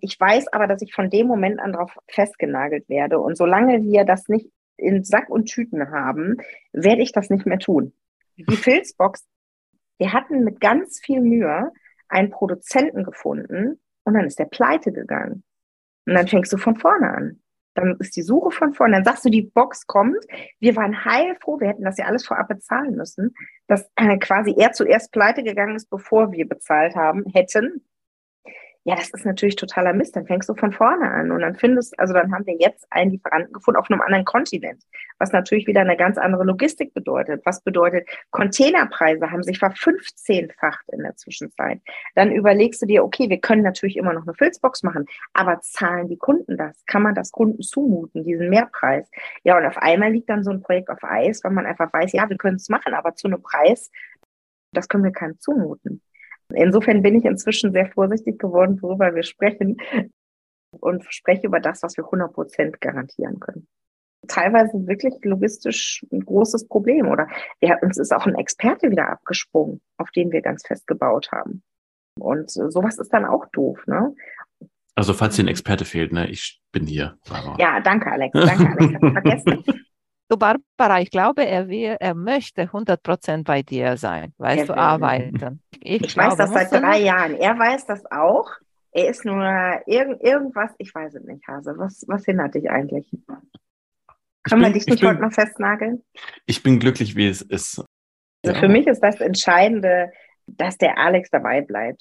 Ich weiß aber, dass ich von dem Moment an darauf festgenagelt werde. Und solange wir das nicht in Sack und Tüten haben, werde ich das nicht mehr tun. Die Filzbox, wir hatten mit ganz viel Mühe einen Produzenten gefunden und dann ist der pleite gegangen. Und dann fängst du von vorne an. Dann ist die Suche von vorne. Dann sagst du, die Box kommt. Wir waren heilfroh. Wir hätten das ja alles vorab bezahlen müssen, dass äh, quasi er zuerst pleite gegangen ist, bevor wir bezahlt haben, hätten. Ja, das ist natürlich totaler Mist. Dann fängst du von vorne an und dann findest, also dann haben wir jetzt einen Lieferanten gefunden auf einem anderen Kontinent, was natürlich wieder eine ganz andere Logistik bedeutet. Was bedeutet, Containerpreise haben sich verfünfzehnfacht in der Zwischenzeit. Dann überlegst du dir, okay, wir können natürlich immer noch eine Filzbox machen, aber zahlen die Kunden das? Kann man das Kunden zumuten, diesen Mehrpreis? Ja, und auf einmal liegt dann so ein Projekt auf Eis, weil man einfach weiß, ja, wir können es machen, aber zu einem Preis, das können wir keinem zumuten. Insofern bin ich inzwischen sehr vorsichtig geworden, worüber wir sprechen und spreche über das, was wir 100 Prozent garantieren können. Teilweise wirklich logistisch ein großes Problem oder ja, uns ist auch ein Experte wieder abgesprungen, auf den wir ganz fest gebaut haben. Und sowas ist dann auch doof, ne? Also, falls dir ein Experte fehlt, ne, ich bin hier. Barbara. Ja, danke, Alex. Danke, Alex. Ich vergessen. Du, Barbara, ich glaube, er, will, er möchte 100% bei dir sein, weißt Er du, will. arbeiten. Ich weiß das seit drei Jahren. Er weiß das auch. Er ist nur irgend, irgendwas, ich weiß es nicht, Hase. Was, was hindert dich eigentlich? Können wir bin- dich ich nicht bin- heute mal festnageln? Ich bin glücklich, wie es ist. Also Ja. für mich ist das Entscheidende, dass der Alex dabei bleibt.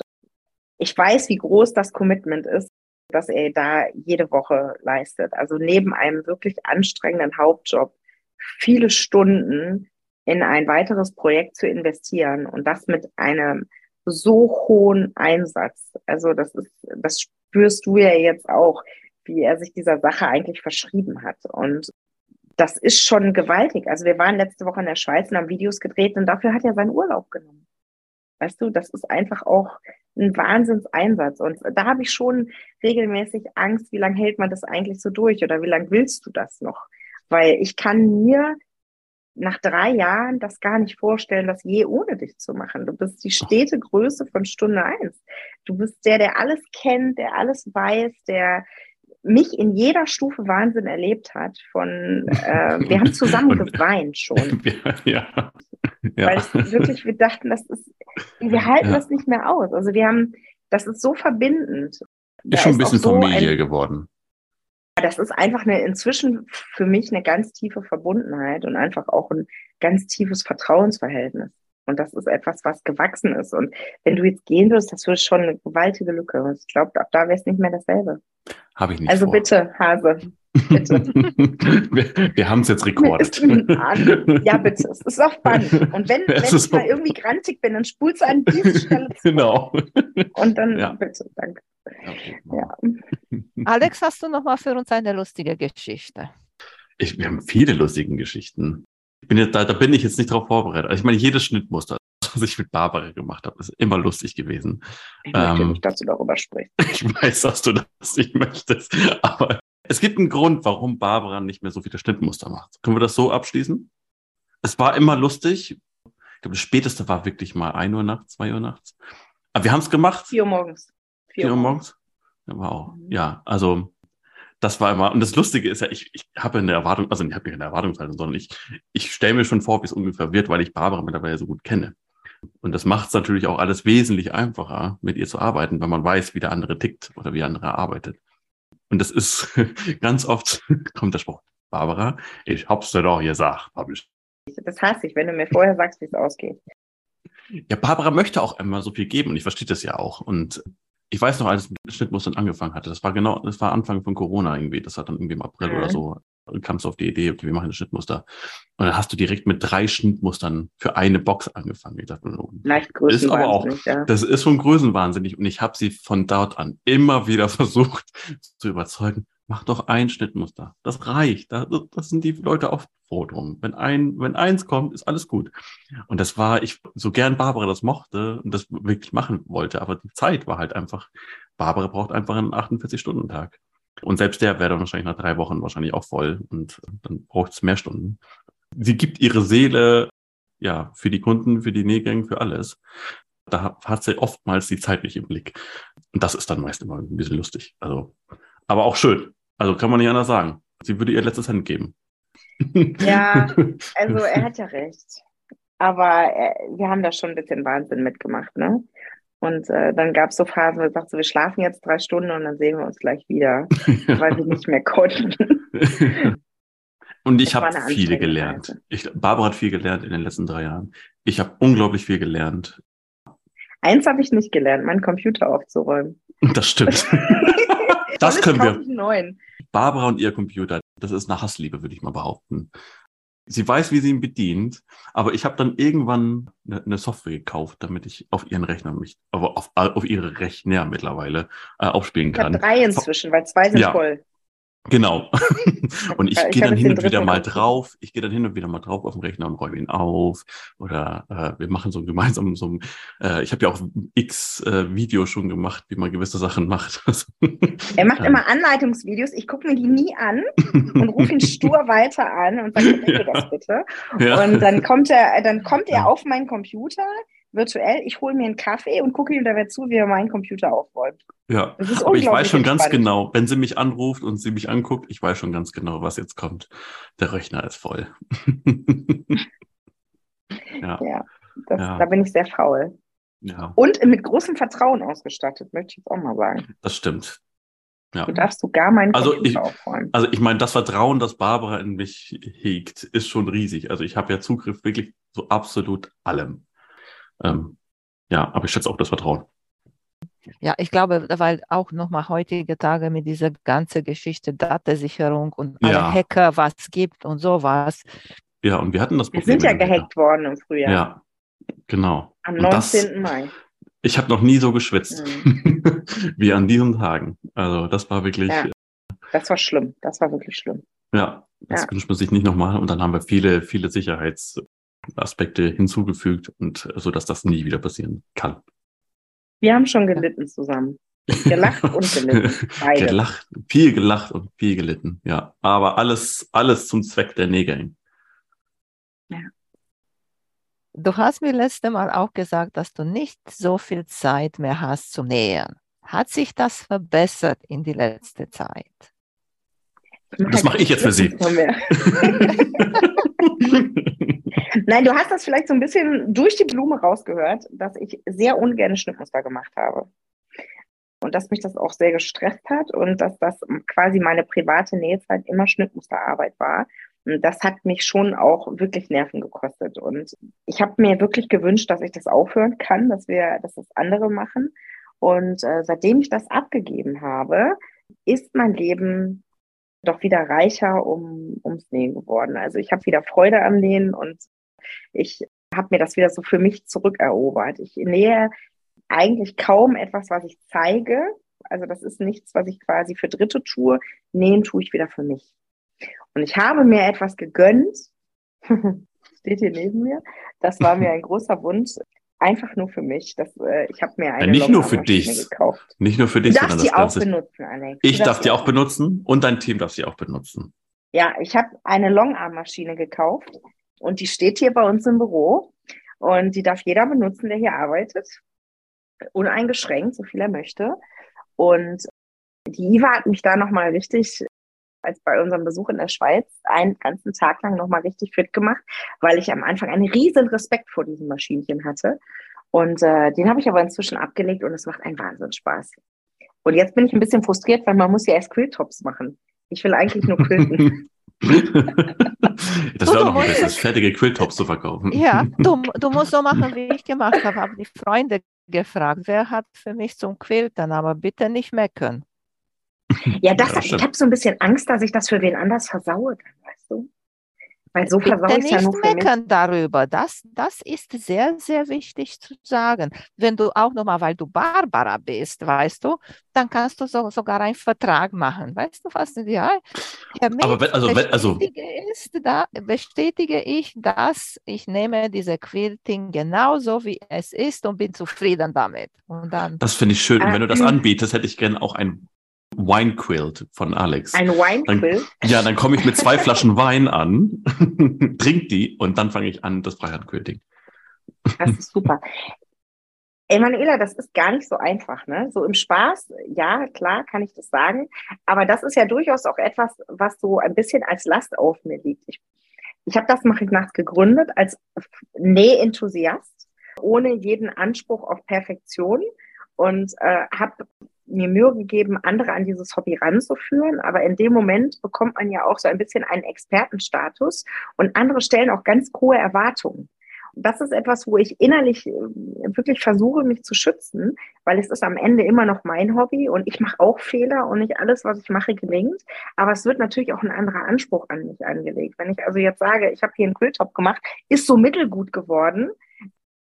Ich weiß, wie groß das Commitment ist, dass er da jede Woche leistet. Also neben einem wirklich anstrengenden Hauptjob viele Stunden in ein weiteres Projekt zu investieren und das mit einem so hohen Einsatz. Also das ist, das spürst du ja jetzt auch, wie er sich dieser Sache eigentlich verschrieben hat. Und das ist schon gewaltig. Also wir waren letzte Woche in der Schweiz und haben Videos gedreht und dafür hat er seinen Urlaub genommen. Weißt du, das ist einfach auch ein Wahnsinnseinsatz. Und da habe ich schon regelmäßig Angst, wie lange hält man das eigentlich so durch oder wie lange willst du das noch? Weil ich kann mir nach drei Jahren das gar nicht vorstellen, das je ohne dich zu machen. Du bist die stete Größe von Stunde eins. Du bist der, der alles kennt, der alles weiß, der mich in jeder Stufe Wahnsinn erlebt hat. Von äh, wir haben zusammen geweint schon. ja. ja. Weil es wirklich, wir dachten, das ist, wir halten Ja. das nicht mehr aus. Also wir haben, das ist so verbindend. Da Ist schon ein auch bisschen so Familie ein- geworden. Das ist einfach eine inzwischen für mich eine ganz tiefe Verbundenheit und einfach auch ein ganz tiefes Vertrauensverhältnis. Und das ist etwas, was gewachsen ist. Und wenn du jetzt gehen würdest, das wäre schon eine gewaltige Lücke. Und ich glaube, ab da wäre es nicht mehr dasselbe. Habe ich nicht also vor. bitte, Hase, bitte. wir wir haben es jetzt rekordet. Ja, bitte. Es ist auch spannend. Und wenn, wenn ich ist mal so- irgendwie grantig bin, dann spulst du an diese Stelle zurück. genau. Und dann Ja. bitte, danke. Okay. Ja. Alex, hast du noch mal für uns eine lustige Geschichte? Ich, wir haben viele lustige Geschichten. Ich bin jetzt, da, da bin ich jetzt nicht drauf vorbereitet. Also ich meine, jedes Schnittmuster, was ich mit Barbara gemacht habe, ist immer lustig gewesen. Ich möchte Ähm. nicht, dass du darüber sprichst. Ich weiß, dass du das nicht möchtest. Aber es gibt einen Grund, warum Barbara nicht mehr so viele Schnittmuster macht. Können wir das so abschließen? Es war immer lustig. Ich glaube, das späteste war wirklich mal 1 Uhr nachts, 2 Uhr nachts. Aber wir haben es gemacht. Vier Uhr morgens. 4 Uhr morgens? Ja, wow. Mhm. Ja, also das war immer, und das Lustige ist ja, ich, ich habe eine Erwartung, also ich habe nicht eine Erwartungshaltung, sondern ich, ich stelle mir schon vor, wie es ungefähr wird, weil ich Barbara mittlerweile so gut kenne. Und das macht es natürlich auch alles wesentlich einfacher, mit ihr zu arbeiten, weil man weiß, wie der andere tickt oder wie der andere arbeitet. Und das ist ganz oft, kommt der Spruch, Barbara, ich hab's dir doch gesagt, hab ich. Das hasse ich, wenn du mir vorher sagst, wie es ausgeht. Ja, Barbara möchte auch immer so viel geben und ich verstehe das ja auch. Und Ich weiß noch, als Schnittmuster angefangen hatte, das war genau, das war Anfang von Corona irgendwie, das hat dann irgendwie im April Mhm. oder so, kamst du auf die Idee, okay, wir machen ein Schnittmuster. Und dann hast du direkt mit drei Schnittmustern für eine Box angefangen. Ich dachte, Leicht Ist aber auch- ja. das ist schon größenwahnsinnig. Und ich habe sie von dort an immer wieder versucht zu überzeugen, mach doch ein Schnittmuster. Das reicht. Da, das sind die Leute auch froh drum. Wenn ein, wenn eins kommt, ist alles gut. Und das war, ich, so gern Barbara das mochte und das wirklich machen wollte, aber die Zeit war halt einfach, Barbara braucht einfach einen 48-Stunden-Tag. Und selbst der wäre dann wahrscheinlich nach drei Wochen wahrscheinlich auch voll und dann braucht es mehr Stunden. Sie gibt ihre Seele, ja, für die Kunden, für die Nähgänge, für alles. Da hat sie oftmals die Zeit nicht im Blick. Und das ist dann meist immer ein bisschen lustig. Also, aber auch schön. Also kann man nicht anders sagen. Sie würde ihr letztes Hand geben. Ja, Also er hat ja recht. Aber äh, wir haben da schon ein bisschen Wahnsinn mitgemacht, ne? Und äh, dann gab es so Phasen, wo er sagte, wir schlafen jetzt drei Stunden und dann sehen wir uns gleich wieder, weil wir nicht mehr konnten. Und ich habe eine viel anstrengende gelernt. Ich, Barbara hat viel gelernt in den letzten drei Jahren. Ich habe unglaublich viel gelernt. Eins habe ich nicht gelernt, meinen Computer aufzuräumen. Das stimmt. das können wir. ich neuen. Barbara und ihr Computer, das ist eine Hassliebe, würde ich mal behaupten. Sie weiß, wie sie ihn bedient, aber ich habe dann irgendwann eine, eine Software gekauft, damit ich auf ihren Rechner mich, aber auf, auf ihre Rechner mittlerweile äh, aufspielen kann. drei inzwischen, weil zwei sind Ja. voll. Genau. und ich Ja, gehe dann hin und wieder mal drauf. Ich gehe dann hin und wieder mal drauf auf den Rechner und räume ihn auf. Oder äh, wir machen so gemeinsam so ein, äh, ich habe ja auch x äh, Videos schon gemacht, wie man gewisse Sachen macht. Er macht immer Anleitungsvideos, ich gucke mir die nie an und rufe ihn stur weiter an und sage, bitte das bitte. ja. Und dann kommt er, dann kommt er Ja. auf meinen Computer virtuell, ich hole mir einen Kaffee und gucke ihm dabei zu, wie er meinen Computer aufräumt. ja. Das ist Aber ich weiß schon ganz genau, wenn sie mich anruft und sie mich anguckt, ich weiß schon ganz genau, was jetzt kommt. Der Rechner ist voll. ja, Ja, das, Ja. da bin ich sehr faul. ja, Und mit großem Vertrauen ausgestattet, möchte ich jetzt auch mal sagen. das stimmt. Ja. Du darfst sogar meinen Also Computer ich- aufräumen. Also ich meine, das Vertrauen, das Barbara in mich hegt, ist schon riesig. Also ich habe ja Zugriff wirklich zu absolut allem. Ähm, ja, aber ich schätze auch das Vertrauen. Ja, ich glaube, weil auch nochmal heutige Tage mit dieser ganzen Geschichte Datensicherung und alle Ja. Hacker, was gibt und sowas. Ja, und wir hatten das Wir Problem. sind ja gehackt worden im. Frühjahr. Ja, genau. Am Und das- 19. Mai. Ich habe noch nie so geschwitzt Mhm. wie an diesen Tagen. Also das war wirklich, Ja. ja, Das war schlimm. Das war wirklich schlimm. das Ja. wünscht man sich nicht nochmal. Und dann haben wir viele, viele Sicherheitsaspekte hinzugefügt und so, dass das nie wieder passieren kann. Wir haben schon gelitten zusammen. Gelacht und gelitten. Beide. Gelacht, viel gelacht und viel gelitten, ja. Aber alles, alles zum Zweck der Negerin. Du hast mir letzte Mal auch gesagt, dass du nicht so viel Zeit mehr hast zum Nähen. Hat sich das verbessert in die letzte Zeit? Das mache ich jetzt für Sie. Nein, du hast das vielleicht so ein bisschen durch die Blume rausgehört, dass ich sehr ungern Schnittmuster gemacht habe. Und dass mich das auch sehr gestresst hat und dass das quasi meine private Nähzeit immer Schnittmusterarbeit war. Und das hat mich schon auch wirklich Nerven gekostet. Und ich habe mir wirklich gewünscht, dass ich das aufhören kann, dass wir, dass das andere machen. Und äh, seitdem ich das abgegeben habe, ist mein Leben doch wieder reicher um, ums Nähen geworden. Also ich habe wieder Freude am Nähen und ich habe mir das wieder so für mich zurückerobert. Ich nähe eigentlich kaum etwas, was ich zeige. Also das ist nichts, was ich quasi für Dritte tue. Nähen tue ich wieder für mich. Und ich habe mir etwas gegönnt. Steht hier neben mir. Das war mir ein großer Wunsch. Einfach nur für mich. Das, äh, ich habe mir eine nicht nur für Longarm-Maschine dich. gekauft. Nicht nur für Du dich, sondern darfst das die auch Ganze. benutzen, Alex. Du Ich darf die auch benutzen und dein Team darf sie auch benutzen. Ja, ich habe eine Longarm-Maschine gekauft und die steht hier bei uns im Büro und die darf jeder benutzen, der hier arbeitet. Uneingeschränkt, so viel er möchte. Und die Iva hat mich da nochmal richtig, als bei unserem Besuch in der Schweiz, einen ganzen Tag lang nochmal richtig fit gemacht, weil ich am Anfang einen riesen Respekt vor diesem Maschinchen hatte. Und äh, den habe ich aber inzwischen abgelegt und es macht einen Wahnsinn Spaß. Und jetzt bin ich ein bisschen frustriert, weil man muss ja erst Quilltops machen. Ich will eigentlich nur quilten. das Du, wäre auch noch ein musst- besseres, fertige Quilltops zu verkaufen. Ja, du, du musst so machen, wie ich gemacht habe. Habe die Freunde gefragt, wer hat für mich zum Quiltern, aber bitte nicht meckern. Ja, das, Ja, ich stimmt. habe so ein bisschen Angst, dass ich das für wen anders versaue, dann, weißt du? Weil so Bitte ja nicht mich. meckern darüber. Das, das ist sehr, sehr wichtig zu sagen. Wenn du auch nochmal, weil du Barbara bist, weißt du, dann kannst du so, sogar einen Vertrag machen. Weißt du was? Ja, Aber wenn- also wenn- also- bestätige, ist da, bestätige ich, dass ich nehme diese Quilting genauso wie es ist und bin zufrieden damit. Und dann Das finde ich schön. Und Ah, wenn du das hm. anbietest, hätte ich gerne auch ein Wine Quilt von Alex. Ein Wine-Quill. Ja, dann komme ich mit zwei Flaschen Wein an, trink die und dann fange ich an, das Freihandquilting. Das ist super. Emanuela, das ist gar nicht so einfach, ne? So im Spaß, ja, klar, kann ich das sagen. Aber das ist ja durchaus auch etwas, was so ein bisschen als Last auf mir liegt. Ich, ich habe das Mache ich nachts gegründet als Näh-Enthusiast, ohne jeden Anspruch auf Perfektion und äh, habe mir Mühe gegeben, andere an dieses Hobby ranzuführen. Aber in dem Moment bekommt man ja auch so ein bisschen einen Expertenstatus und andere stellen auch ganz hohe Erwartungen. Das ist etwas, wo ich innerlich äh, wirklich versuche, mich zu schützen, weil es ist am Ende immer noch mein Hobby und ich mache auch Fehler und nicht alles, was ich mache, gelingt. Aber es wird natürlich auch ein anderer Anspruch an mich angelegt. Wenn ich also jetzt sage, ich habe hier einen Quilltop gemacht, ist so mittelgut geworden,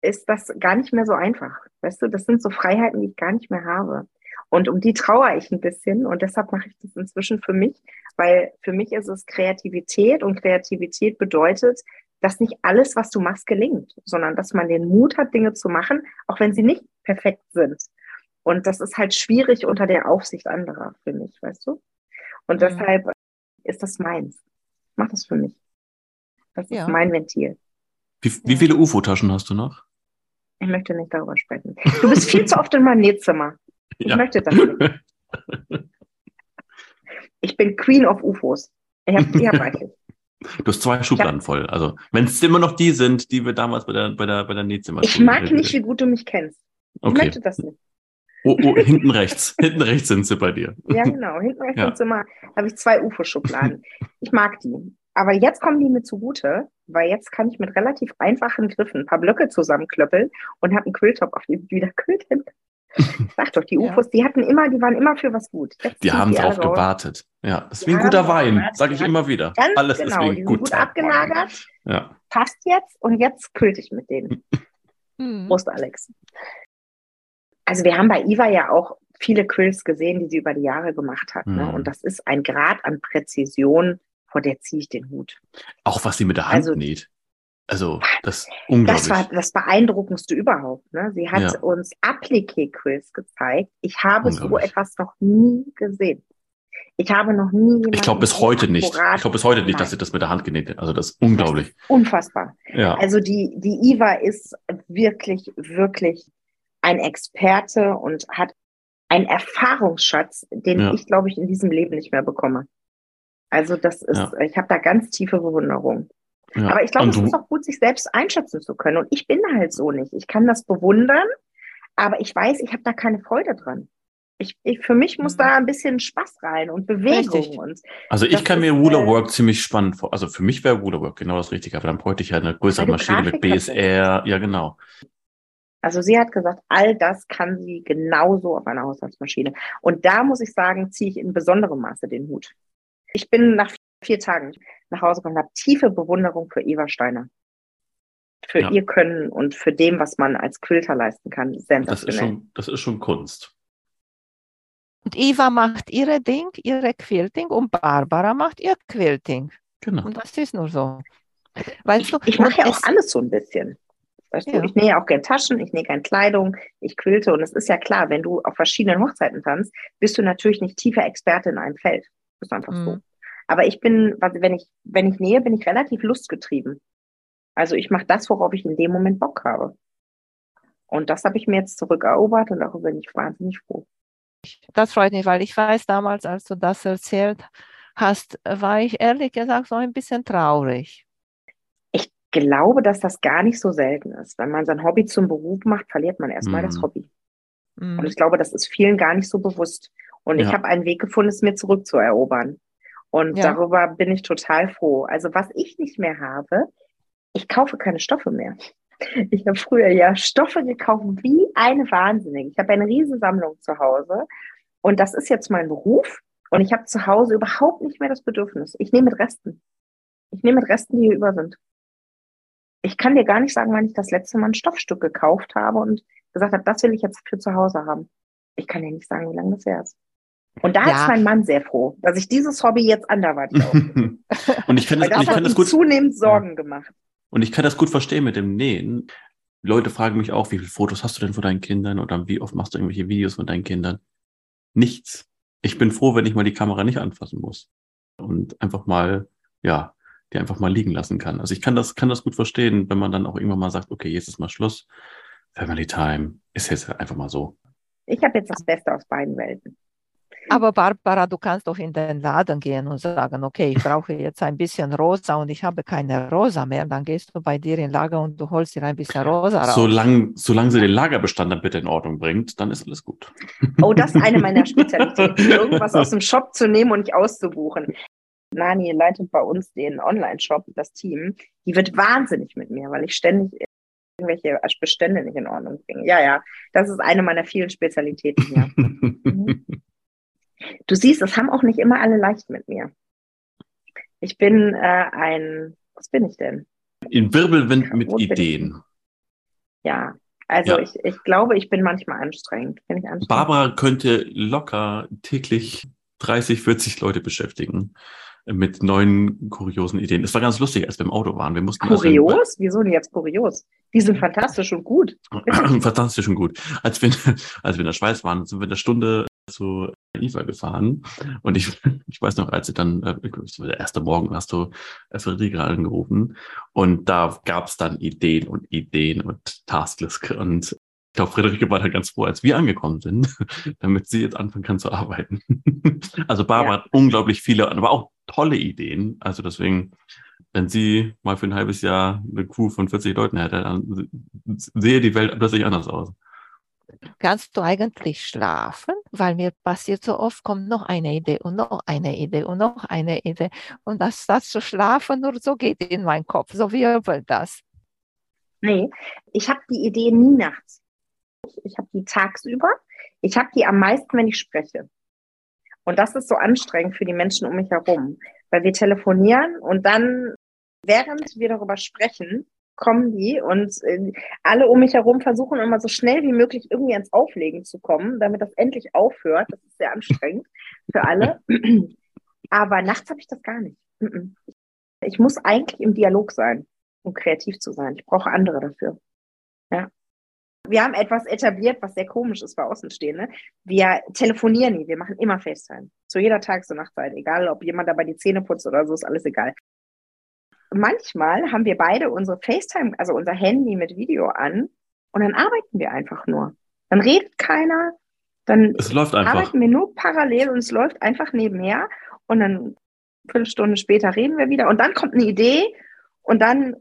ist das gar nicht mehr so einfach. Weißt du, das sind so Freiheiten, die ich gar nicht mehr habe. Und um die trauere ich ein bisschen und deshalb mache ich das inzwischen für mich, weil für mich ist es Kreativität und Kreativität bedeutet, dass nicht alles, was du machst, gelingt, sondern dass man den Mut hat, Dinge zu machen, auch wenn sie nicht perfekt sind. Und das ist halt schwierig unter der Aufsicht anderer für mich, weißt du? Und Mhm. deshalb ist das meins. Ich mach das für mich. Das ist Ja. mein Ventil. Wie, wie Ja. viele UFO-Taschen hast du noch? Ich möchte nicht darüber sprechen. Du bist viel zu oft in meinem Nähzimmer. Ich möchte das nicht. Ich bin Queen of UFOs. Ich hab, ich hab reichlich. Du hast zwei Schubladen voll. Also, wenn es immer noch die sind, die wir damals bei der, bei der, bei der Nähzimmer Ich mag nicht, wie gut du mich kennst. Ich Okay. möchte das nicht. Oh, oh, hinten rechts. hinten rechts sind sie bei dir. Ja, genau. Hinten rechts Ja. im Zimmer habe ich zwei UFO-Schubladen. Ich mag die. Aber jetzt kommen die mir zugute, weil jetzt kann ich mit relativ einfachen Griffen ein paar Blöcke zusammenklöppeln und habe einen Quilltop, auf dem ich wieder quilten Sag doch, die Ja. UFOs, die hatten immer, die waren immer für was gut. Jetzt Die haben drauf raus. gewartet. Ja, das ist wie ein guter Wein, sage ich ja. immer wieder. Ganz Alles genau, ist wie die ein sind guter gut abgelagert, Wein. Ja. passt jetzt und jetzt quilt ich mit denen. Hm. Prost, Alex. Also wir haben bei Iva ja auch viele Quills gesehen, die sie über die Jahre gemacht hat. Ne? Mhm. Und das ist ein Grad an Präzision, vor der ziehe ich den Hut. Auch was sie mit der Hand Also- näht. Also, das ist unglaublich. Das war das Beeindruckendste überhaupt. Ne? Sie hat Ja. uns Appliqué-Quills gezeigt. Ich habe so etwas noch nie gesehen. Ich habe noch nie ich glaube bis heute nicht. Ich glaube bis heute nicht, dass sie das mit der Hand genäht hat. Also, das ist unglaublich. Unfassbar. Ja. Also die, die Iva ist wirklich, wirklich ein Experte und hat einen Erfahrungsschatz, den Ja. ich, glaube ich, in diesem Leben nicht mehr bekomme. Also das ist, Ja. ich habe da ganz tiefe Bewunderung. Ja. Aber ich glaube, es ist auch gut, sich selbst einschätzen zu können. Und ich bin halt so nicht. Ich kann das bewundern, aber ich weiß, ich habe da keine Freude dran. Ich, ich, für mich muss Mhm. da ein bisschen Spaß rein und Bewegung Richtig. und Also ich kann mir ist, Ruler äh, ziemlich spannend vor. Also für mich wäre Ruler Work genau das Richtige, aber dann bräuchte ich ja eine größere Maschine mit BSR. Ja, genau. Also sie hat gesagt, all das kann sie genauso auf einer Haushaltsmaschine. Und da muss ich sagen, ziehe ich in besonderem Maße den Hut. Ich bin nach vier Tagen nach Hause gekommen und habe tiefe Bewunderung für Eva Steiner. Für Ja. ihr Können und für dem, was man als Quilter leisten kann. Das ist schon, das ist schon Kunst. Und Eva macht ihre Ding, ihre Quilting und Barbara macht ihr Quilting. Genau. Und das ist nur so. Weißt du, Ich mache und ja auch es- alles so ein bisschen. Weißt Ja. du, ich nähe auch gern Taschen, ich nähe gern Kleidung, ich quilte und es ist ja klar, wenn du auf verschiedenen Hochzeiten tanzt, bist du natürlich nicht tiefer Experte in einem Feld. Das ist einfach so. Mhm. Aber ich bin, wenn ich, wenn ich nähe, bin ich relativ lustgetrieben. Also ich mache das, worauf ich in dem Moment Bock habe. Und das habe ich mir jetzt zurückerobert und darüber bin ich wahnsinnig froh. Das freut mich, weil ich weiß, damals, als du das erzählt hast, war ich ehrlich gesagt so ein bisschen traurig. Ich glaube, dass das gar nicht so selten ist. Wenn man sein Hobby zum Beruf macht, verliert man erstmal Mhm. das Hobby. Und Mhm. ich glaube, das ist vielen gar nicht so bewusst. Und ich Ja. habe einen Weg gefunden, es mir zurückzuerobern. Und Ja. darüber bin ich total froh. Also was ich nicht mehr habe, ich kaufe keine Stoffe mehr. Ich habe früher ja Stoffe gekauft wie eine Wahnsinnige. Ich habe eine Riesensammlung zu Hause und das ist jetzt mein Beruf und ich habe zu Hause überhaupt nicht mehr das Bedürfnis. Ich nehme mit Resten. Ich nehme mit Resten, die hier über sind. Ich kann dir gar nicht sagen, wann ich das letzte Mal ein Stoffstück gekauft habe und gesagt habe, das will ich jetzt für zu Hause haben. Ich kann dir nicht sagen, wie lange das her ist. Und da ja. ist mein Mann sehr froh, dass ich dieses Hobby jetzt anderweitig aufnehme. und ich kann das, ich kann das gut zunehmend Sorgen gemacht. Und ich kann das gut verstehen mit dem Nähen. Leute fragen mich auch, wie viele Fotos hast du denn von deinen Kindern oder wie oft machst du irgendwelche Videos von deinen Kindern? Nichts. Ich bin froh, wenn ich mal die Kamera nicht anfassen muss und einfach mal, ja, die einfach mal liegen lassen kann. Also ich kann das, kann das gut verstehen, wenn man dann auch irgendwann mal sagt, okay, jetzt ist mal Schluss. Family Time ist jetzt einfach mal so. Ich habe jetzt das Beste aus beiden Welten. Aber Barbara, du kannst doch in den Laden gehen und sagen, okay, ich brauche jetzt ein bisschen rosa und ich habe keine rosa mehr. Dann gehst du bei dir in Lager und du holst dir ein bisschen rosa raus. Solange, solange sie den Lagerbestand dann bitte in Ordnung bringt, dann ist alles gut. Oh, das ist eine meiner Spezialitäten, irgendwas aus dem Shop zu nehmen und nicht auszubuchen. Nani leitet bei uns den Online-Shop, das Team. Die wird wahnsinnig mit mir, weil ich ständig irgendwelche Bestände nicht in Ordnung bringe. Ja, ja, das ist eine meiner vielen Spezialitäten hier. mhm. Du siehst, es haben auch nicht immer alle leicht mit mir. Ich bin äh, ein, was bin ich denn? In Wirbelwind mit Ideen. Ja, also ja. Ich, ich glaube, ich bin manchmal anstrengend. Bin ich anstrengend. Barbara könnte locker täglich 30, 40 Leute beschäftigen mit neuen kuriosen Ideen. Es war ganz lustig, als wir im Auto waren. Wir mussten kurios? Also, Wieso denn jetzt kurios? Die sind fantastisch und gut. fantastisch und gut. Als wir, als wir in der Schweiz waren, sind wir eine Stunde zu IFA gefahren. Und ich, ich weiß noch, als sie dann, äh, der erste Morgen hast du Friederike angerufen und da gab es dann Ideen und Ideen und Tasklist und ich glaube, Friederike war da ganz froh, als wir angekommen sind, damit sie jetzt anfangen kann zu arbeiten. also Barbara ja. hat unglaublich viele, aber auch tolle Ideen. Also deswegen, wenn sie mal für ein halbes Jahr eine Crew von 40 Leuten hätte, dann sehe die Welt plötzlich anders aus. Kannst du eigentlich schlafen? Weil mir passiert so oft, kommt noch eine Idee und noch eine Idee und noch eine Idee. Und das, das zu schlafen nur so geht in meinen Kopf, so wirbelt das. Nee, ich habe die Idee nie nachts. Ich habe die tagsüber. Ich habe die am meisten, wenn ich spreche. Und das ist so anstrengend für die Menschen um mich herum, weil wir telefonieren und dann, während wir darüber sprechen, kommen die und äh, alle um mich herum versuchen immer so schnell wie möglich irgendwie ans Auflegen zu kommen, damit das endlich aufhört. Das ist sehr anstrengend für alle. Aber nachts habe ich das gar nicht. Ich muss eigentlich im Dialog sein, um kreativ zu sein. Ich brauche andere dafür. Ja. Wir haben etwas etabliert, was sehr komisch ist für Außenstehende. Wir telefonieren nie, wir machen immer FaceTime. Zu jeder Tages- und Nachtzeit. Egal, ob jemand dabei die Zähne putzt oder so, ist alles egal manchmal haben wir beide unsere FaceTime, also unser Handy mit Video an und dann arbeiten wir einfach nur. Dann redet keiner, dann es läuft einfach. arbeiten wir nur parallel und es läuft einfach nebenher und dann fünf Stunden später reden wir wieder und dann kommt eine Idee und dann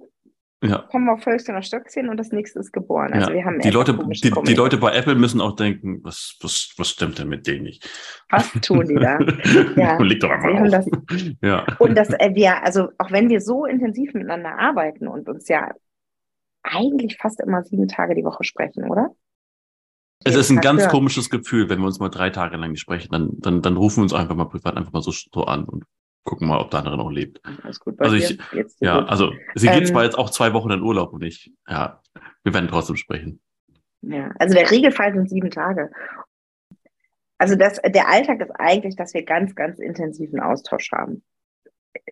ja. kommen wir auf auf Stöckchen und das nächste ist geboren. Also ja. wir haben die Leute, die, die, Leute bei Apple müssen auch denken, was, was, was stimmt denn mit denen nicht? Was tun die da? ja. Liegt doch einmal wir das, ja. Und dass äh, wir, also auch wenn wir so intensiv miteinander arbeiten und uns ja eigentlich fast immer sieben Tage die Woche sprechen, oder? Es ist ein ganz komisches Gefühl, wenn wir uns mal drei Tage lang nicht sprechen, dann, dann, dann rufen wir uns einfach mal privat einfach mal so, so an und gucken mal, ob der andere noch lebt. Alles gut also ich, ja, gut. also sie geht ähm, zwar jetzt auch zwei Wochen in Urlaub und ich, ja, wir werden trotzdem sprechen. Ja, also der Regelfall sind sieben Tage. Also das, der Alltag ist eigentlich, dass wir ganz, ganz intensiven Austausch haben.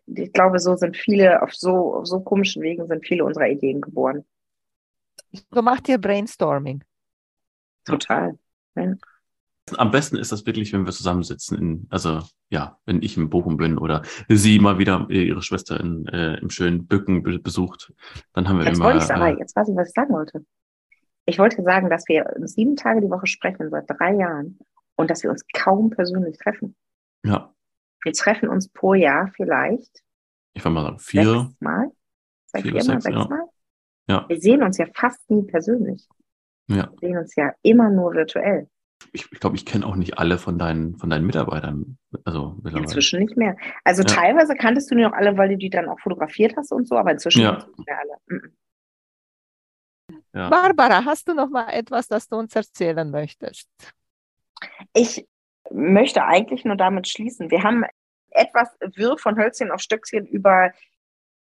Ich glaube, so sind viele, auf so, auf so komischen Wegen sind viele unserer Ideen geboren. So macht ihr Brainstorming. Total. Ja. Am besten ist das wirklich, wenn wir zusammensitzen, in, also ja, wenn ich in Bochum bin oder sie mal wieder ihre Schwester in, äh, im schönen Bücken besucht, dann haben wir jetzt immer. Wollte ich aber, äh, jetzt weiß ich, was ich sagen wollte. Ich wollte sagen, dass wir sieben Tage die Woche sprechen seit drei Jahren und dass wir uns kaum persönlich treffen. Ja. Wir treffen uns pro Jahr vielleicht. Ich würde mal sagen, vier. Sechs Mal. Seit vier, vier sechs, Mal, sechs Mal. Ja. Wir sehen uns ja fast nie persönlich. Ja. Wir sehen uns ja immer nur virtuell ich, ich glaube, ich kenne auch nicht alle von deinen, von deinen Mitarbeitern. Also inzwischen nicht mehr. Also ja. teilweise kanntest du die noch alle, weil du die dann auch fotografiert hast und so, aber inzwischen ja. nicht mehr alle. Ja. Barbara, hast du noch mal etwas, das du uns erzählen möchtest? Ich möchte eigentlich nur damit schließen. Wir haben etwas wirr von Hölzchen auf Stöckchen über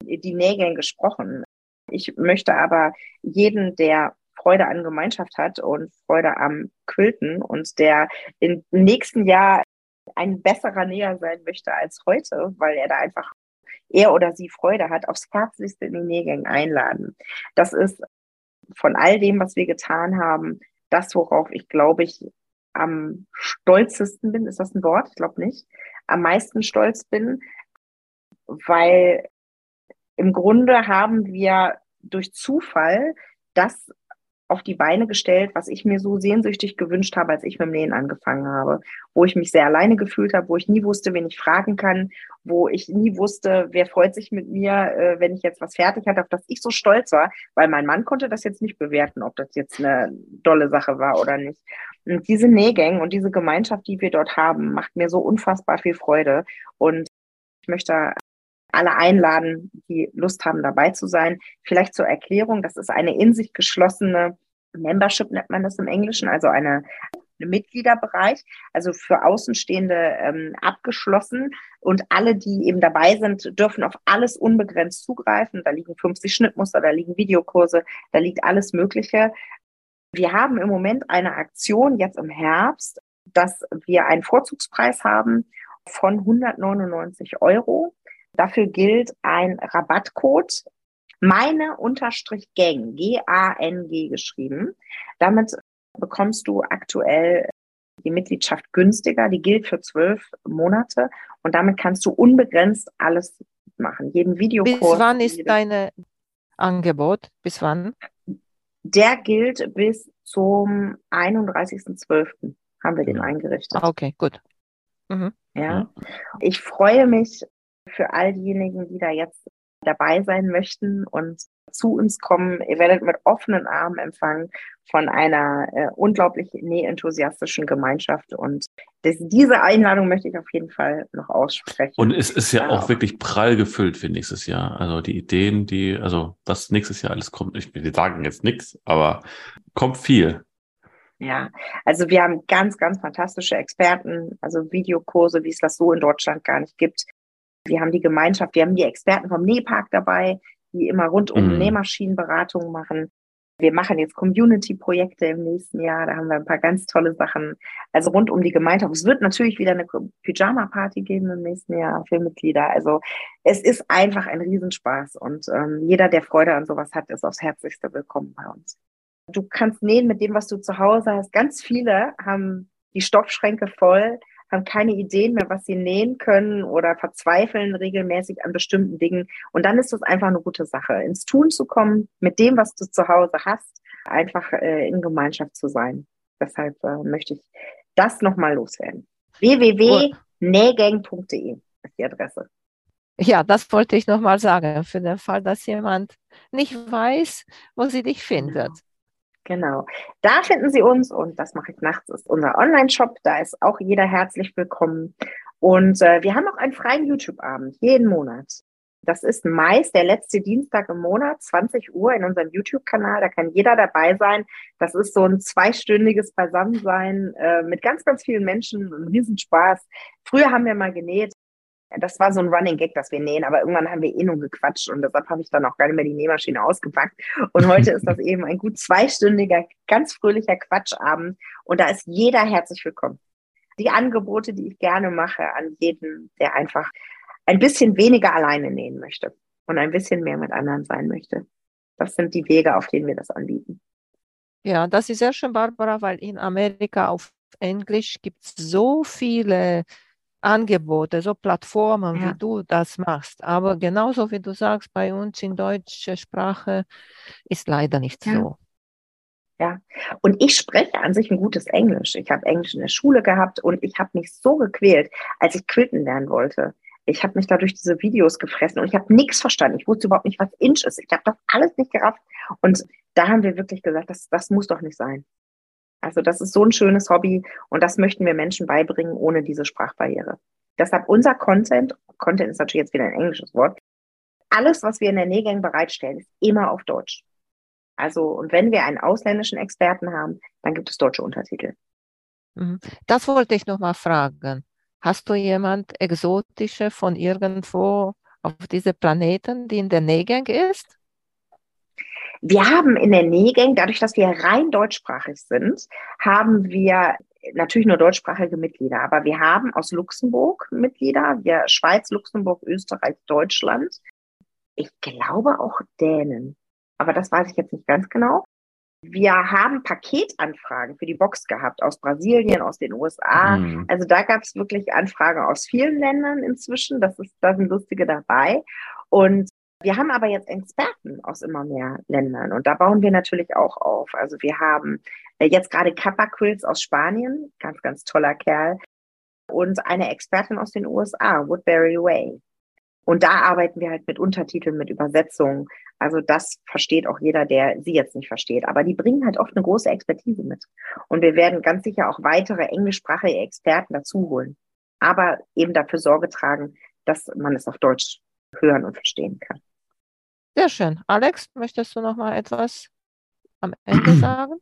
die Nägel gesprochen. Ich möchte aber jeden, der Freude an Gemeinschaft hat und Freude am Quilten und der im nächsten Jahr ein besserer Näher sein möchte als heute, weil er da einfach er oder sie Freude hat, aufs Herzlichste in die Nägängen einladen. Das ist von all dem, was wir getan haben, das, worauf ich glaube ich am stolzesten bin. Ist das ein Wort? Ich glaube nicht. Am meisten stolz bin, weil im Grunde haben wir durch Zufall das auf die Beine gestellt, was ich mir so sehnsüchtig gewünscht habe, als ich mit dem Nähen angefangen habe, wo ich mich sehr alleine gefühlt habe, wo ich nie wusste, wen ich fragen kann, wo ich nie wusste, wer freut sich mit mir, äh, wenn ich jetzt was fertig hatte, auf das ich so stolz war, weil mein Mann konnte das jetzt nicht bewerten, ob das jetzt eine dolle Sache war oder nicht. Und diese Nähgänge und diese Gemeinschaft, die wir dort haben, macht mir so unfassbar viel Freude. Und ich möchte alle einladen, die Lust haben, dabei zu sein. Vielleicht zur Erklärung, das ist eine in sich geschlossene Membership, nennt man das im Englischen, also eine, eine Mitgliederbereich, also für Außenstehende ähm, abgeschlossen. Und alle, die eben dabei sind, dürfen auf alles unbegrenzt zugreifen. Da liegen 50 Schnittmuster, da liegen Videokurse, da liegt alles Mögliche. Wir haben im Moment eine Aktion jetzt im Herbst, dass wir einen Vorzugspreis haben von 199 Euro. Dafür gilt ein Rabattcode, meine Unterstrich Gang, G-A-N-G geschrieben. Damit bekommst du aktuell die Mitgliedschaft günstiger. Die gilt für zwölf Monate und damit kannst du unbegrenzt alles machen. Jeden Videokurs. Bis wann ist dein Angebot? Bis wann? Der gilt bis zum 31.12. haben wir den eingerichtet. Okay, gut. Mhm. Ja. Ich freue mich für all diejenigen, die da jetzt dabei sein möchten und zu uns kommen. Ihr werdet mit offenen Armen empfangen von einer äh, unglaublich nähenthusiastischen Gemeinschaft. Und das, diese Einladung möchte ich auf jeden Fall noch aussprechen. Und es ist ja auch wirklich prall gefüllt für nächstes Jahr. Also die Ideen, die, also was nächstes Jahr alles kommt, ich will sagen jetzt nichts, aber kommt viel. Ja, also wir haben ganz, ganz fantastische Experten, also Videokurse, wie es das so in Deutschland gar nicht gibt. Wir haben die Gemeinschaft, wir haben die Experten vom Nähpark dabei, die immer rund um mhm. Nähmaschinenberatungen machen. Wir machen jetzt Community-Projekte im nächsten Jahr. Da haben wir ein paar ganz tolle Sachen. Also rund um die Gemeinschaft. Es wird natürlich wieder eine Pyjama-Party geben im nächsten Jahr für Mitglieder. Also es ist einfach ein Riesenspaß. Und ähm, jeder, der Freude an sowas hat, ist aufs Herzlichste willkommen bei uns. Du kannst nähen mit dem, was du zu Hause hast. Ganz viele haben die Stoffschränke voll haben keine Ideen mehr, was sie nähen können oder verzweifeln regelmäßig an bestimmten Dingen. Und dann ist es einfach eine gute Sache, ins Tun zu kommen, mit dem, was du zu Hause hast, einfach äh, in Gemeinschaft zu sein. Deshalb äh, möchte ich das nochmal loswerden. www.nähgang.de ist die Adresse. Ja, das wollte ich nochmal sagen, für den Fall, dass jemand nicht weiß, wo sie dich findet. Genau. Da finden Sie uns und das mache ich nachts, ist unser Online-Shop. Da ist auch jeder herzlich willkommen. Und äh, wir haben auch einen freien YouTube-Abend jeden Monat. Das ist meist der letzte Dienstag im Monat, 20 Uhr in unserem YouTube-Kanal. Da kann jeder dabei sein. Das ist so ein zweistündiges Beisammensein äh, mit ganz, ganz vielen Menschen. Ein Riesenspaß. Früher haben wir mal genäht das war so ein Running Gag, dass wir nähen, aber irgendwann haben wir eh nur gequatscht und deshalb habe ich dann auch gar nicht mehr die Nähmaschine ausgepackt. Und heute ist das eben ein gut zweistündiger, ganz fröhlicher Quatschabend und da ist jeder herzlich willkommen. Die Angebote, die ich gerne mache an jeden, der einfach ein bisschen weniger alleine nähen möchte und ein bisschen mehr mit anderen sein möchte. Das sind die Wege, auf denen wir das anbieten. Ja, das ist sehr schön, Barbara, weil in Amerika auf Englisch gibt es so viele Angebote, so Plattformen, ja. wie du das machst. Aber genauso wie du sagst, bei uns in deutscher Sprache ist leider nicht ja. so. Ja, und ich spreche an sich ein gutes Englisch. Ich habe Englisch in der Schule gehabt und ich habe mich so gequält, als ich quilten lernen wollte. Ich habe mich da durch diese Videos gefressen und ich habe nichts verstanden. Ich wusste überhaupt nicht, was Inch ist. Ich habe das alles nicht gerafft. Und da haben wir wirklich gesagt, das, das muss doch nicht sein. Also das ist so ein schönes Hobby und das möchten wir Menschen beibringen ohne diese Sprachbarriere. Deshalb unser Content, Content ist natürlich jetzt wieder ein englisches Wort, alles, was wir in der Nähgang bereitstellen, ist immer auf Deutsch. Also, und wenn wir einen ausländischen Experten haben, dann gibt es deutsche Untertitel. Mhm. Das wollte ich noch mal fragen. Hast du jemand exotische von irgendwo auf diese Planeten, die in der Nähe ist? Wir haben in der Nähe, dadurch, dass wir rein deutschsprachig sind, haben wir natürlich nur deutschsprachige Mitglieder, aber wir haben aus Luxemburg Mitglieder, wir Schweiz, Luxemburg, Österreich, Deutschland. Ich glaube auch Dänen, aber das weiß ich jetzt nicht ganz genau. Wir haben Paketanfragen für die Box gehabt aus Brasilien, aus den USA. Mhm. Also da gab es wirklich Anfragen aus vielen Ländern inzwischen. Das ist, da sind lustige dabei. Und wir haben aber jetzt Experten aus immer mehr Ländern und da bauen wir natürlich auch auf. Also wir haben äh, jetzt gerade Kappa Quills aus Spanien, ganz, ganz toller Kerl, und eine Expertin aus den USA, Woodbury Way. Und da arbeiten wir halt mit Untertiteln, mit Übersetzungen. Also das versteht auch jeder, der sie jetzt nicht versteht. Aber die bringen halt oft eine große Expertise mit. Und wir werden ganz sicher auch weitere englischsprachige Experten dazu holen. Aber eben dafür Sorge tragen, dass man es auf Deutsch hören und verstehen kann. Sehr schön. Alex, möchtest du noch mal etwas am Ende sagen?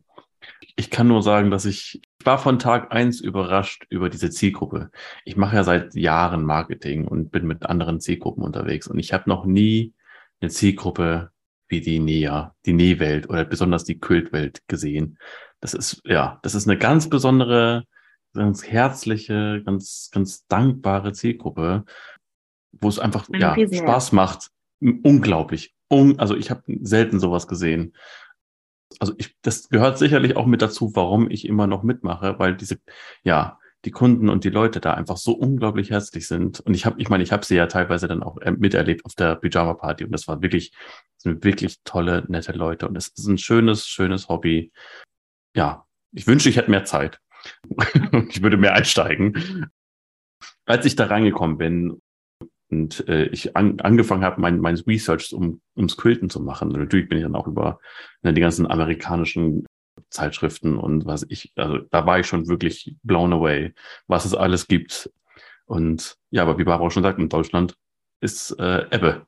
Ich kann nur sagen, dass ich, ich war von Tag eins überrascht über diese Zielgruppe. Ich mache ja seit Jahren Marketing und bin mit anderen Zielgruppen unterwegs und ich habe noch nie eine Zielgruppe wie die Näher, die Nähwelt oder besonders die Kultwelt gesehen. Das ist, ja, das ist eine ganz besondere, ganz herzliche, ganz, ganz dankbare Zielgruppe, wo es einfach, ja, Spaß macht. Unglaublich, un, also ich habe selten sowas gesehen. Also ich, das gehört sicherlich auch mit dazu, warum ich immer noch mitmache, weil diese, ja, die Kunden und die Leute da einfach so unglaublich herzlich sind. Und ich habe, ich meine, ich habe sie ja teilweise dann auch äh, miterlebt auf der Pyjama Party und das war wirklich, sind wirklich tolle, nette Leute und es ist ein schönes, schönes Hobby. Ja, ich wünsche, ich hätte mehr Zeit. ich würde mehr einsteigen. Als ich da reingekommen bin und äh, ich an, angefangen habe, mein, mein Research um, ums Quilten zu machen. Und natürlich bin ich dann auch über ne, die ganzen amerikanischen Zeitschriften und was ich, also da war ich schon wirklich blown away, was es alles gibt. Und ja, aber wie Barbara schon sagt, in Deutschland ist äh, Ebbe.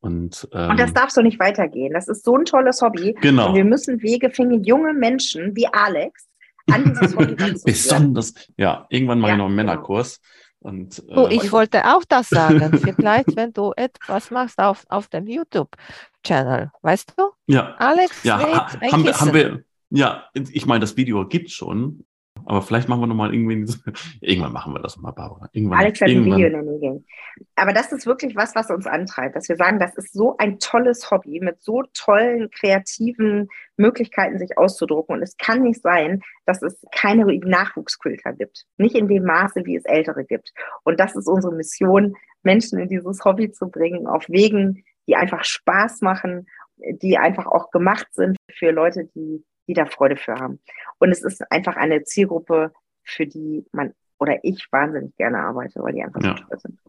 Und, ähm, und das darf so nicht weitergehen. Das ist so ein tolles Hobby. Genau. Und wir müssen Wege finden, junge Menschen wie Alex an dieses Hobby Besonders, ja, irgendwann mal ja, noch einen genau. Männerkurs. Und, äh, oh, ich wollte auch das sagen. Vielleicht, wenn du etwas machst auf, auf dem YouTube-Channel, weißt du? Ja. Alex, ja, ha, haben, wir, haben wir, ja, ich meine, das Video gibt schon, aber vielleicht machen wir nochmal irgendwie, irgendwann machen wir das mal, Barbara. Irgendwann, Alex hat ein Video in der Nähe. Aber das ist wirklich was, was uns antreibt, dass wir sagen, das ist so ein tolles Hobby mit so tollen, kreativen Möglichkeiten, sich auszudrucken. Und es kann nicht sein, dass es keine Nachwuchskulter gibt. Nicht in dem Maße, wie es Ältere gibt. Und das ist unsere Mission, Menschen in dieses Hobby zu bringen, auf Wegen, die einfach Spaß machen, die einfach auch gemacht sind für Leute, die die da Freude für haben. Und es ist einfach eine Zielgruppe, für die man oder ich wahnsinnig gerne arbeite, weil die einfach ja. so toll sind.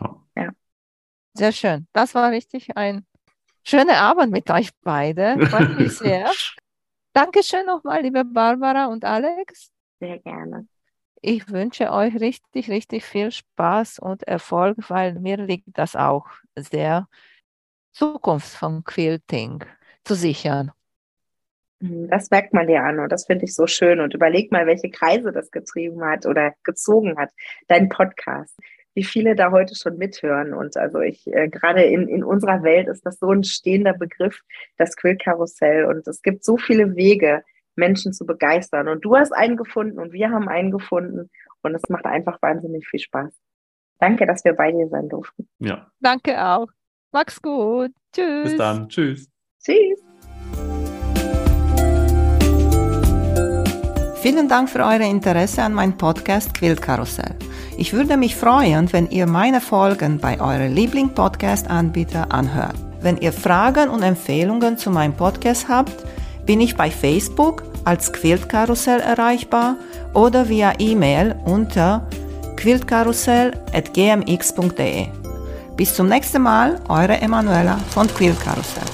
Ja. ja. Sehr schön. Das war richtig ein schöner Abend mit euch beide. Freut mich sehr. Dankeschön nochmal, liebe Barbara und Alex. Sehr gerne. Ich wünsche euch richtig, richtig viel Spaß und Erfolg, weil mir liegt das auch sehr, Zukunft von Quilting zu sichern. Mhm, das merkt man dir an und das finde ich so schön. Und überleg mal, welche Kreise das getrieben hat oder gezogen hat, dein Podcast. Wie viele da heute schon mithören. Und also ich, äh, gerade in, in unserer Welt ist das so ein stehender Begriff, das Quillkarussell. Und es gibt so viele Wege, Menschen zu begeistern. Und du hast einen gefunden und wir haben einen gefunden. Und es macht einfach wahnsinnig viel Spaß. Danke, dass wir bei dir sein durften. Ja. Danke auch. Mach's gut. Tschüss. Bis dann. Tschüss. Tschüss. Vielen Dank für euer Interesse an meinem Podcast Quillkarussell. Ich würde mich freuen, wenn ihr meine Folgen bei eurem Liebling-Podcast-Anbieter anhört. Wenn ihr Fragen und Empfehlungen zu meinem Podcast habt, bin ich bei Facebook als Quiltkarussell erreichbar oder via E-Mail unter quiltkarussell.gmx.de. Bis zum nächsten Mal, eure Emanuela von Quiltkarussell.